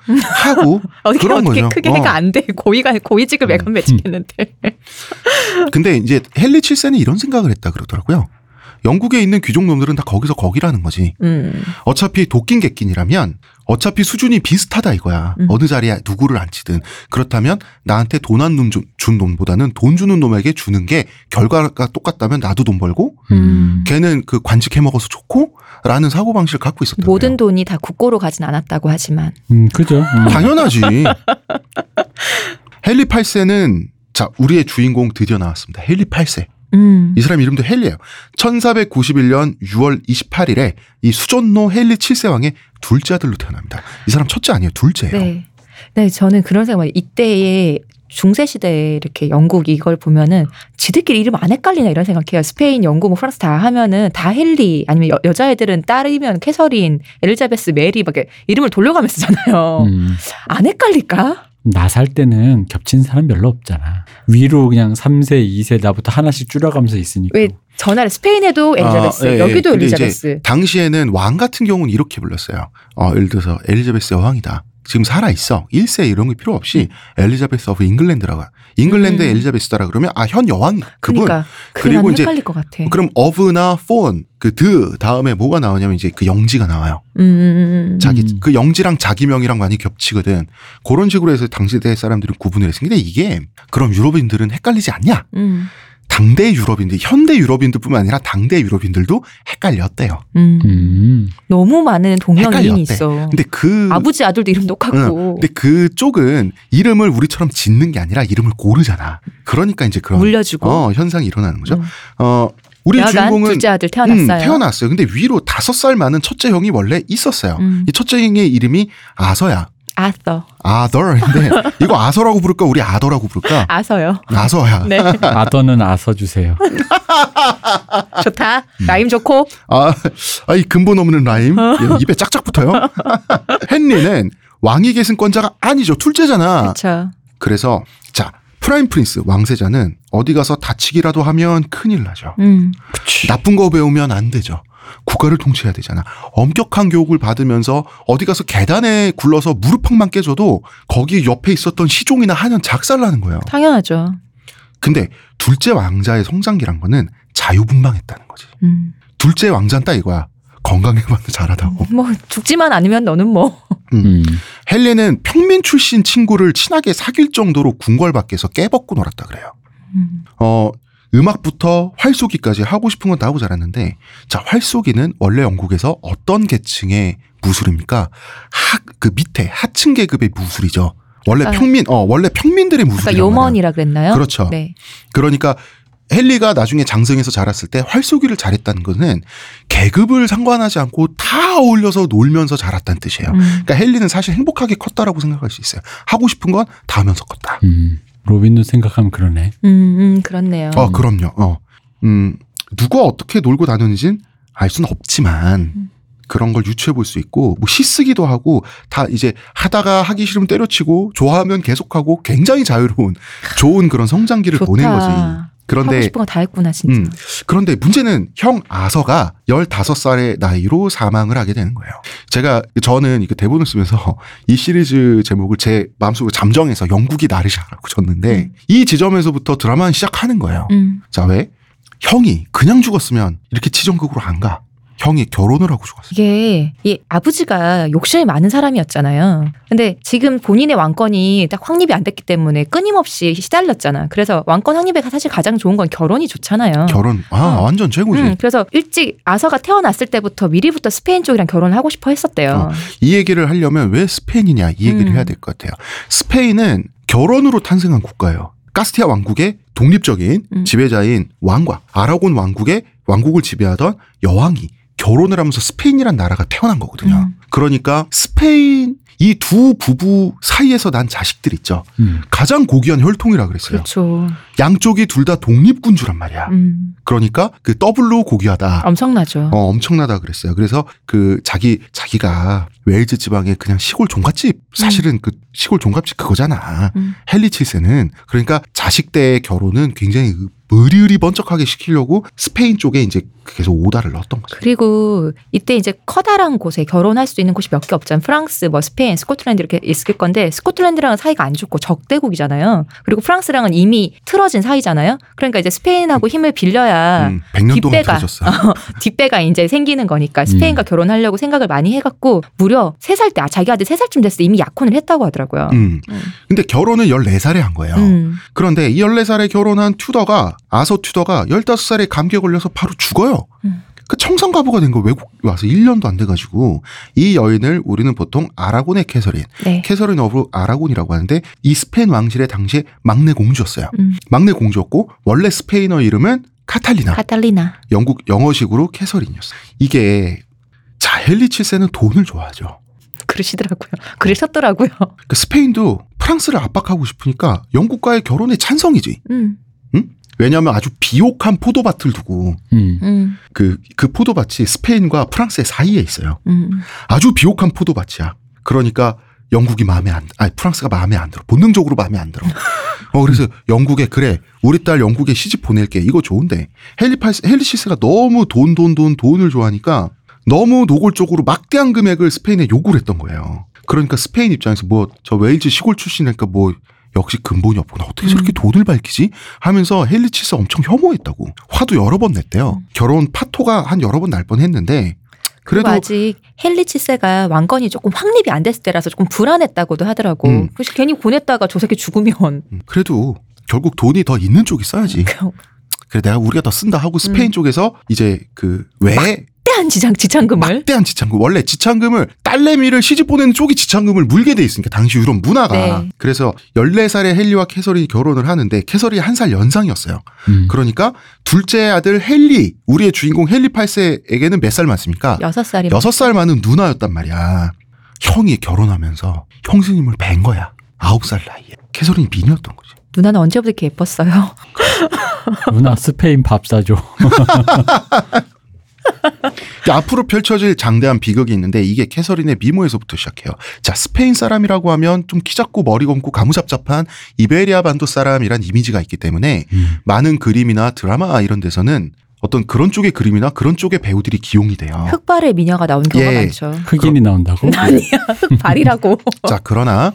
하고 어떻게 그런 어떻게 거죠. 크게 어. 해가 안 돼. 고위가 고위직을 매간 매직했는데. 근데 이제 헨리 7세는 이런 생각을 했다 그러더라고요. 영국에 있는 귀족놈들은 다 거기서 거기라는 거지. 음. 어차피 도낀 객긴이라면 어차피 수준이 비슷하다 이거야. 음. 어느 자리에 누구를 앉히든. 그렇다면 나한테 돈안준 놈보다는 돈 주는 놈에게 주는 게 결과가 똑같다면 나도 돈 벌고 음. 걔는 그 관직 해 먹어서 좋고 라는 사고방식을 갖고 있었던 모든. 돈이 다 국고로 가진 않았다고 하지만. 음, 그죠. 음. 당연하지. 헨리 8세는 자, 우리의 주인공 드디어 나왔습니다. 헨리 8세. 음. 이 사람 이름도 헨리예요. 1491년 6월 28일에 이 수존노 헨리 7세 왕의 둘째 아들로 태어납니다. 이 사람 첫째 아니에요. 둘째예요. 네. 네, 저는 그런 생각, 이때의 중세 시대에 이렇게 영국 이걸 보면은 지들끼리 이름 안 헷갈리나 이런 생각해요. 스페인, 영국, 뭐 프랑스 다 하면은 다 헨리 아니면 여, 여자애들은 딸이면 캐서린, 엘리자베스, 메리 막 이렇게 이름을 돌려가면서 쓰잖아요. 음. 안 헷갈릴까? 나 살 때는 겹친 사람 별로 없잖아. 위로 그냥 3세, 2세 나부터 하나씩 줄여가면서 있으니까. 왜 전화를 스페인에도 엘리자베스, 아, 예, 예. 여기도 엘리자베스. 당시에는 왕 같은 경우는 이렇게 불렀어요. 어, 예를 들어서 엘리자베스 여왕이다. 지금 살아 있어. 1세 이런 게 필요 없이 엘리자베스 of 잉글랜드라고. 잉글랜드 의 음. 엘리자베스다라 그러면 아 현 여왕 그분. 그러니까 그리고 이제. 그럼 of나 von 그 de 다음에 뭐가 나오냐면 이제 그 영지가 나와요. 음, 음, 음. 자기 음. 그 영지랑 자기명이랑 많이 겹치거든. 그런 식으로 해서 당시 대 사람들은 구분을. 근데 이게 그럼 유럽인들은 헷갈리지 않냐? 음, 당대 유럽인들, 현대 유럽인들뿐만 아니라 당대 유럽인들도 헷갈렸대요. 음. 음. 너무 많은 동명이인이. 있어. 근데 그 아버지 아들도 이름 응, 똑같고 근데 그 쪽은 이름을 우리처럼 짓는 게 아니라 이름을 고르잖아. 그러니까 이제 그런 물려주고. 어, 현상이 일어나는 거죠. 음. 어, 우리 주인공은 둘째 아들 음, 태어났어요. 태어났어요. 근데 위로 다섯 살 많은 첫째 형이 원래 있었어요. 음. 이 첫째 형의 이름이 아서야. 아서. 아더인데 이거 아서라고 부를까 우리 아더라고 부를까? 아서요. 아서야. 네. 아더는 아서 주세요. 좋다. 음. 라임 좋고. 아, 아, 이 근본 없는 라임. 예, 입에 짝짝 붙어요. 헨리는 왕위 계승권자가 아니죠. 둘째잖아. 그렇죠. 그래서 자 프라임 prince 왕세자는 어디 가서 다치기라도 하면 큰일 나죠. 음. 나쁜 거 배우면 안 되죠. 국가를 통치해야 되잖아. 엄격한 교육을 받으면서 어디 가서 계단에 굴러서 무릎팍만 깨져도 거기 옆에 있었던 시종이나 하녀 작살나는 거예요. 당연하죠. 근데 둘째 왕자의 성장기란 거는 자유분방했다는 거지. 음. 둘째 왕자는 딱 이거야. 건강해봐도 잘하다고. 뭐 죽지만 않으면 너는 뭐. 음. 헬레는 평민 출신 친구를 친하게 사귈 정도로 궁궐 밖에서 깨벗고 놀았다 그래요. 음. 어, 음악부터 활쏘기까지 하고 싶은 건 다 하고 자랐는데, 자, 활쏘기는 원래 영국에서 어떤 계층의 무술입니까? 하, 그 밑에 하층 계급의 무술이죠. 원래 아. 평민, 어, 원래 평민들의 아까 무술이란 요먼이라 그랬나요? 그렇죠. 네. 그러니까 헨리가 나중에 장성해서 자랐을 때 활쏘기를 잘했다는 것은 계급을 상관하지 않고 다 어울려서 놀면서 자랐다는 뜻이에요. 음. 그러니까 헨리는 사실 행복하게 컸다라고 생각할 수 있어요. 하고 싶은 건 다 하면서 컸다. 음. 로빈도 생각하면 그러네. 음, 음, 그렇네요. 어, 그럼요. 어. 음, 누가 어떻게 놀고 다녔는지는 알 수는 없지만 음. 그런 걸 유추해 볼 수 있고 뭐 시쓰기도 하고 다 이제 하다가 하기 싫으면 때려치고 좋아하면 계속하고 굉장히 자유로운 좋은 그런 성장기를 좋다. 보낸 거지. 하고 그런데 싶은 거 다 했구나 진짜. 음, 그런데 문제는 형 아서가 15살의 나이로 사망을 하게 되는 거예요. 제가 저는 이거 대본을 쓰면서 이 시리즈 제목을 제 마음속으로 잠정해서 영국이 나르샤라고 줬는데 음. 이 지점에서부터 드라마는 시작하는 거예요. 음. 자, 왜? 형이 그냥 죽었으면 이렇게 치정극으로 안 가. 형이 결혼을 하고 죽었어. 이게 이 아버지가 욕심이 많은 사람이었잖아요. 근데 지금 본인의 왕권이 딱 확립이 안 됐기 때문에 끊임없이 시달렸잖아. 그래서 왕권 확립에 사실 가장 좋은 건 결혼이 좋잖아요. 결혼, 아, 어. 완전 최고지. 음, 그래서 일찍 아서가 태어났을 때부터 미리부터 스페인 쪽이랑 결혼을 하고 싶어 했었대요. 어. 이 얘기를 하려면 왜 스페인이냐 이 얘기를 음. 해야 될 것 같아요. 스페인은 결혼으로 탄생한 국가예요. 카스티아 왕국의 독립적인 음. 지배자인 왕과 아라곤 왕국의 왕국을 지배하던 여왕이 결혼을 하면서 스페인이란 나라가 태어난 거거든요. 음. 그러니까 스페인 이 두 부부 사이에서 난 자식들 있죠. 음. 가장 고귀한 혈통이라 그랬어요. 그렇죠. 양쪽이 둘 다 독립군주란 말이야. 음, 그러니까 그 더블로 고귀하다. 엄청나죠. 어, 엄청나다 그랬어요. 그래서 그 자기 자기가 웨일즈 지방의 그냥 시골 종갓집 사실은 그 시골 종갓집 그거잖아. 음. 헨리 7세는 그러니까 자식 때의 결혼은 굉장히 으리으리 번쩍하게 시키려고 스페인 쪽에 이제 계속 오더를 넣었던 거죠. 그리고 이때 이제 커다란 곳에 결혼할 수 있는 곳이 몇 개 없잖아요. 프랑스, 뭐 스페인, 스코틀랜드 이렇게 있을 건데 스코틀랜드랑은 사이가 안 좋고 적대국이잖아요. 그리고 프랑스랑은 이미 틀어진 사이잖아요. 그러니까 이제 스페인하고 힘을 빌려야 음, 100년 동안 뒷배가 틀어졌어. 뒷배가 이제 생기는 거니까 스페인과 결혼하려고 생각을 많이 해갖고 무려 세 살 때 아, 자기 아들 세 살쯤 됐을 때 이미 약혼을 했다고 하더라고요. 음. 음. 근데 결혼은 14살에 한 거예요. 음. 그런데 이 14살에 결혼한 튜더가 아서 튜더가 15살에 감기에 걸려서 바로 죽어요. 음. 그 청상과부가 된 거 외국 와서 1년도 안 돼가지고 이 여인을 우리는 보통 아라곤의 캐서린, 네. 캐서린 of 아라곤이라고 하는데 이 스페인 왕실의 당시에 막내 공주였어요. 음. 막내 공주였고 원래 스페인어 이름은 카탈리나. 카탈리나. 영국 영어식으로 캐서린이었어요. 이게 자 헨리 7세는 돈을 좋아하죠. 그러시더라고요. 그러셨더라고요. 그 스페인도 프랑스를 압박하고 싶으니까 영국과의 결혼에 찬성이지. 음, 왜냐하면 아주 비옥한 포도밭을 두고 음. 음, 그, 그 포도밭이 스페인과 프랑스의 사이에 있어요. 음. 아주 비옥한 포도밭이야. 그러니까 영국이 마음에 안, 아니 프랑스가 마음에 안 들어. 본능적으로 마음에 안 들어. 어 그래서 영국에 그래 우리 딸 영국에 시집 보낼게 이거 좋은데 헨리 팔 헨리 7세가 너무 돈 돈 돈 돈을 좋아하니까 너무 노골적으로 막대한 금액을 스페인에 요구를 했던 거예요. 그러니까 스페인 입장에서 뭐 저 웨일즈 시골 출신이니까 뭐 역시 근본이 없구나. 어떻게 저렇게 돈을 밝히지? 하면서 헨리 7세 엄청 혐오했다고. 화도 여러 번 냈대요. 결혼 파토가 한 여러 번 날 뻔했는데 그래도 아직 헨리 치세가 왕건이 조금 확립이 안 됐을 때라서 조금 불안했다고도 하더라고. 음. 그래서 괜히 보냈다가 저 새끼 죽으면 음, 그래도 결국 돈이 더 있는 쪽이 써야지. 그래 내가 우리가 더 쓴다 하고 스페인 음. 쪽에서 이제 그왜 막대한 지장 지창금을 막대한 지창금 원래 지창금을 딸내미를 시집 보내는 쪽이 지창금을 물게 돼 있으니까 당시 유럽 문화가 네. 그래서 14살에 헨리와 캐서린이 결혼을 하는데 캐서린이 한살 연상이었어요. 음. 그러니까 둘째 아들 헨리 우리의 주인공 헨리 8세에게는 몇 살 많습니까? 여섯 살이 여섯 살 많은 누나였단 말이야. 형이 결혼하면서 형수님을 뵌 거야. 아홉 살 나이에. 캐서린이 미녀였던 거지. 누나는 언제부터 이렇게 예뻤어요? 누나 스페인 밥 사줘. 앞으로 펼쳐질 장대한 비극이 있는데 이게 캐서린의 미모에서부터 시작해요. 자, 스페인 사람이라고 하면 좀 키 작고 머리 검고 가무잡잡한 이베리아 반도 사람이란 이미지가 있기 때문에 음. 많은 그림이나 드라마 이런 데서는 어떤 그런 쪽의 그림이나 그런 쪽의 배우들이 기용이 돼요. 흑발의 미녀가 나온 경우가 예. 많죠. 흑인이 나온다고? 아니야 흑발이라고. 자, 그러나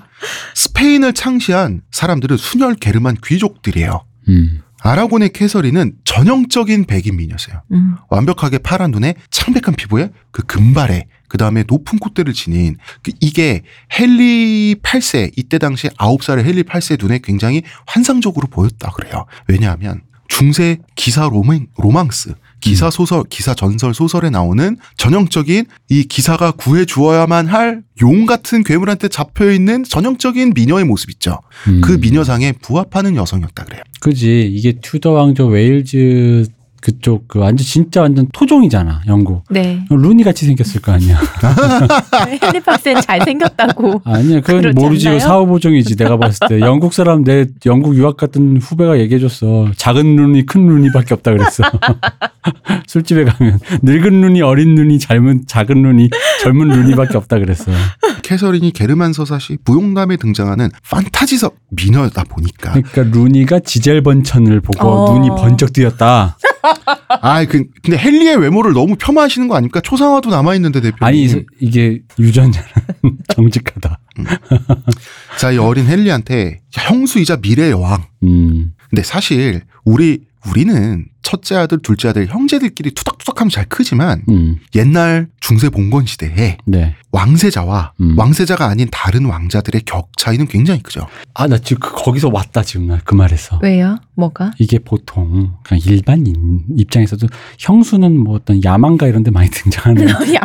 스페인을 창시한 사람들은 순혈 게르만 귀족들이에요. 음. 아라곤의 캐서린은 전형적인 백인 미녀세요. 음. 완벽하게 파란 눈에 창백한 피부에 그 금발에 그 다음에 높은 콧대를 지닌 그 이게 헨리 8세 이때 당시 9살의 헨리 8세 눈에 굉장히 환상적으로 보였다 그래요. 왜냐하면 중세 기사 로맨, 로망스 기사 소설 기사 전설 소설에 나오는 전형적인 이 기사가 구해 주어야만 할 용 같은 괴물한테 잡혀 있는 전형적인 미녀의 모습 있죠. 음. 그 미녀상에 부합하는 여성이었다 그래요. 그지 이게 튜더 왕조 웨일즈 그쪽 그 완전 진짜 완전 토종이잖아 영국. 네. 루니 같이 생겼을 거 아니야. 헨리 팔센 잘 생겼다고. 아니야 그건 모르지? 사후보정이지 내가 봤을 때 영국 사람 내 영국 유학 갔던 후배가 얘기해줬어 작은 눈이 큰 눈이밖에 없다 그랬어 술집에 가면 늙은 눈이 어린 눈이 젊은 작은 눈이 젊은 눈이밖에 없다 그랬어 캐서린이 게르만 서사시 무용담에 등장하는 판타지석 미녀다 보니까 그러니까 루니가 지젤 번천을 보고 어. 눈이 번쩍 뜨였다 아 그, 근데 헨리의 외모를 너무 폄하하시는 거 아닙니까? 초상화도 남아 있는데 대표님. 아니 이- 이게 유전자는 정직하다 자, 이 어린 헨리한테 형수이자 미래 여왕. 음 근데 사실 우리 우리는 첫째 아들, 둘째 아들, 형제들끼리 투닥투닥하면 잘 크지만 음, 옛날 중세 봉건 시대에 네. 왕세자와 음. 왕세자가 아닌 다른 왕자들의 격 차이는 굉장히 크죠. 아, 나 지금 그- 거기서 왔다, 지금 나 그 말에서. 왜요? 뭐가? 이게 보통 그냥 일반인 입장에서도 형수는 뭐 어떤 야망가 이런 데 많이 등장하는 야,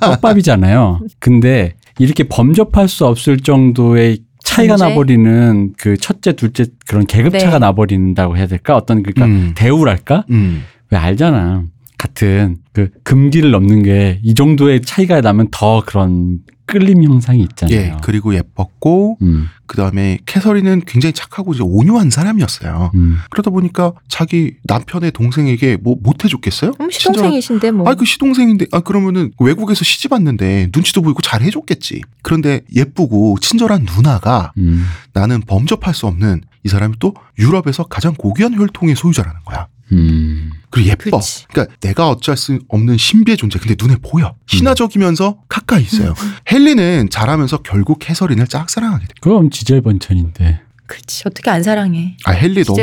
떡밥이잖아요. 근데 이렇게 범접할 수 없을 정도의 차이가 문제? 나버리는 그 첫째, 둘째 그런 계급차가 네. 나버린다고 해야 될까? 어떤 그러니까 음. 대우랄까? 음. 왜 알잖아. 같은 그 금기를 넘는 게 이 정도의 차이가 나면 더 그런 끌림 형상이 있잖아요. 예, 그리고 예뻤고 음, 그 다음에 캐서린은 굉장히 착하고 이제 온유한 사람이었어요. 음. 그러다 보니까 자기 남편의 동생에게 뭐 못 해 줬겠어요? 음, 시동생이신데 뭐. 아, 그 시동생인데, 아, 그러면은 외국에서 시집 왔는데 눈치도 보이고 잘 해 줬겠지. 그런데 예쁘고 친절한 누나가 음, 나는 범접할 수 없는 이 사람이 또 유럽에서 가장 고귀한 혈통의 소유자라는 거야. 음. 그리고 예뻐. 그치. 그러니까 내가 어쩔 수 없는 신비의 존재. 근데 눈에 보여. 신화적이면서 가까이 있어요. 음. 헨리는 자라면서 결국 캐서린을 짝사랑하게 돼. 그럼 지젤 번천인데 그렇지. 어떻게 안 사랑해. 아, 헨리 너무.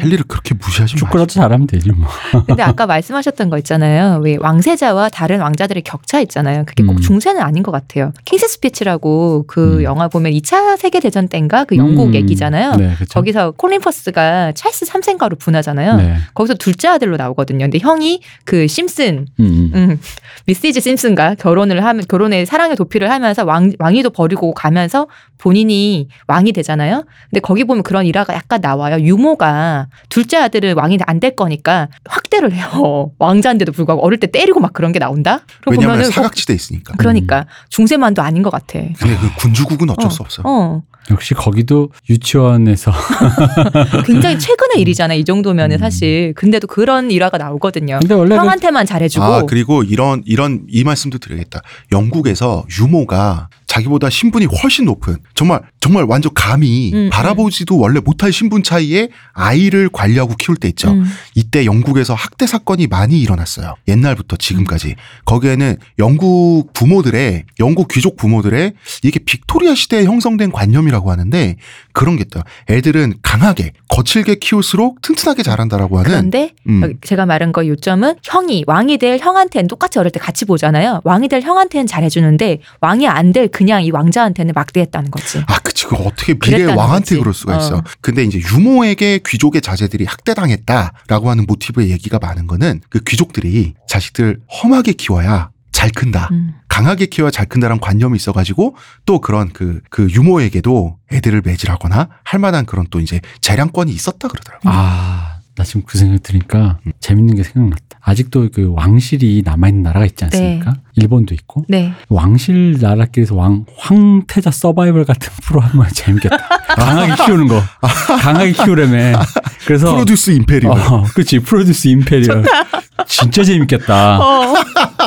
헨리를 그렇게 무시하지 마. 축구라도 잘하면 되지 뭐. 근데 아까 말씀하셨던 거 있잖아요. 왜 왕세자와 다른 왕자들의 격차 있잖아요. 그게 꼭 음. 중세는 아닌 것 같아요. 킹스 스피치라고 그 음. 영화 보면 2차 세계 대전 때인가 그 영국 음. 얘기잖아요. 네, 그렇죠. 거기서 콜린 퍼스가 찰스 3세가로 분하잖아요. 네. 거기서 둘째 아들로 나오거든요. 근데 형이 그 심슨, 음, 음. 음, Mrs. 심슨과 결혼을 하면 결혼에 사랑의 도피를 하면서 왕 왕위도 버리고 가면서 본인이 왕이 되잖아요. 근데 거기 보면 그런 일화가 약간 나와요. 유모가 둘째 아들은 왕이 안 될 거니까 확대를 해요. 왕자인데도 불구하고 어릴 때 때리고 막 그런 게 나온다. 왜냐하면 보면은 사각지대 있으니까. 그러니까 중세만도 아닌 것 같아. 근데 그 군주국은 어쩔 어. 수 없어. 어, 역시 거기도 유치원에서 굉장히 최근의 일이잖아. 이 정도면은 음. 사실. 근데도 그런 일화가 나오거든요. 근데 원래 그 형한테만 잘해주고. 아 그리고 이런 이런 이 말씀도 드려야겠다. 영국에서 유모가 자기보다 신분이 훨씬 높은 정말 정말 완전 감히 음, 바라보지도 원래 못할 신분 차이에 아이를 관리하고 키울 때 있죠. 음. 이때 영국에서 학대 사건이 많이 일어났어요. 옛날부터 지금까지. 거기에는 영국 부모들의 영국 귀족 부모들의 이게 빅토리아 시대에 형성된 관념이라고 하는데 그런 게 있다. 애들은 강하게 거칠게 키울수록 튼튼하게 자란다라고 하는 그런데 음. 제가 말한 거 요점은 형이 왕이 될 형한테는 똑같이 어릴 때 같이 보잖아요. 왕이 될 형한테는 잘해주는데 왕이 안 될 그냥 이 왕자한테는 막대했다는 거지. 아, 그치. 그 어떻게 미래 그랬다는 왕한테 거지. 그럴 수가 있어. 어. 근데 이제 유모에게 귀족의 자제들이 학대당했다라고 하는 모티브의 얘기가 많은 거는 그 귀족들이 자식들 험하게 키워야 잘 큰다. 음. 강하게 키워야 잘 큰다는 관념이 있어가지고 또 그런 그, 그 유모에게도 애들을 매질하거나 할 만한 그런 또 이제 재량권이 있었다 그러더라고요. 아, 나 지금 그 생각 들으니까 음. 재밌는 게 생각났다. 아직도 그 왕실이 남아있는 나라가 있지 않습니까? 일본도 있고. 네. 왕실 나라끼리서 왕, 황태자 서바이벌 같은 프로 하면 재밌겠다. 강하게 키우는 거. 강하게 키우려면. 그래서. Produce Imperial. 어, 그치. Produce Imperial. 진짜 재밌겠다. 어.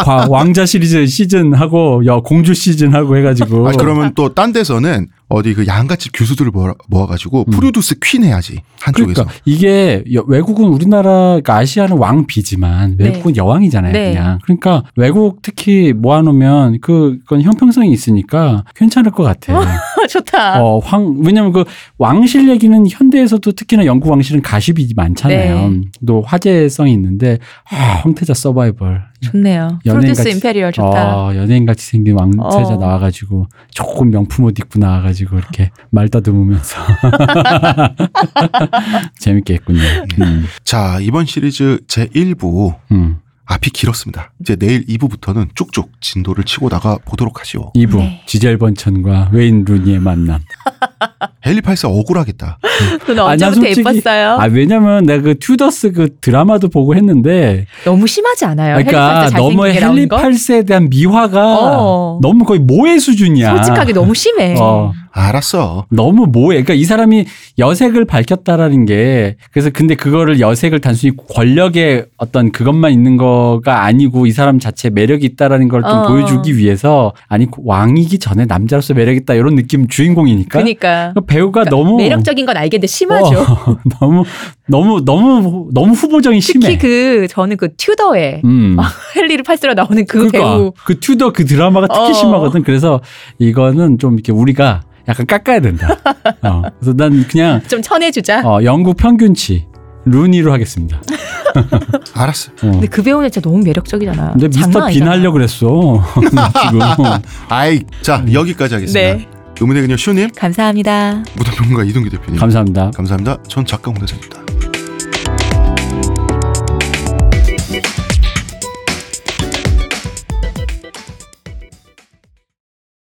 과- 왕자 시리즈 시즌 하고, 야, 공주 시즌 하고 해가지고. 아, 그러면 또 딴 데서는 어디 그 양갓집 규수들을 모아, 모아 가지고 음. Produce Queen 해야지. 한쪽에서. 그러니까 이게 여- 외국은 우리나라 그러니까 아시아는 왕비지만 네. 외국은 여왕이잖아요 네. 그냥 그러니까 외국 특히 모아놓으면 그- 그건 형평성이 있으니까 괜찮을 것 같아. 좋다. 어, 황, 왜냐면 그 왕실 얘기는 현대에서도 특히나 영국 왕실은 가십이 많잖아요. 네. 또 화제성이 있는데, 아, 황태자 서바이벌. 좋네요. 연예인 Produce 같이- Imperial 좋다. 어, 연예인같이 생긴 황태자 어. 나와가지고, 조금 명품 옷 입고 나와가지고, 이렇게 말 다듬으면서. 재밌게 했군요. 음, 자, 이번 시리즈 제1부 음. 앞이 길었습니다. 이제 내일 2부부터는 쭉쭉 진도를 치고 나가 보도록 하시오. 2부, 네. 지젤 번천과 웨인 루니의 만남. 헬리팔스 억울하겠다. 너 아, 나 언제부터 솔직히- 예뻤어요? 아, 왜냐면 내가 그 튜더스 그 드라마도 보고 했는데, 너무 심하지 않아요? 그러니까 너무? 헬리팔스에 대한 미화가 어. 너무 거의 모해 수준이야. 솔직하게 너무 심해. 어. 알았어. 너무 모해. 그러니까 이 사람이 여색을 밝혔다라는 게 그래서 근데 그거를 여색을 단순히 권력의 어떤 그것만 있는 거가 아니고 이 사람 자체 매력이 있다라는 걸좀 어. 보여주기 위해서 아니 왕이기 전에 남자로서 매력 있다 이런 느낌 주인공이니까 그러니까. 그 배우가 그러니까 너무 매력적인 건 알겠는데 심하죠. 어, 너무 너무 너무 너무 후보적인 심해. 특히 그 저는 그 튜더에 음. 헨리를 팔스로 나오는 그 그러니까 배우 그 튜더 그 드라마가 특히 어. 심하거든. 그래서 이거는 좀 이렇게 우리가 약간 깎아야 된다. 어. 그래서 난 그냥 좀 쳐내주자. 어, 영국 평균치 루니로 하겠습니다. 알았어. 어. 근데 그 배우는 진짜 너무 매력적이잖아. 근데 미스터 빈. 하려고 그랬어. 지금. 아이, 자 여기까지 하겠습니다. 네. 의문의 그녀 쇼님, 감사합니다. 무덤평론가 이동규 대표님. 감사합니다. 감사합니다. 전 작가 홍대선입니다.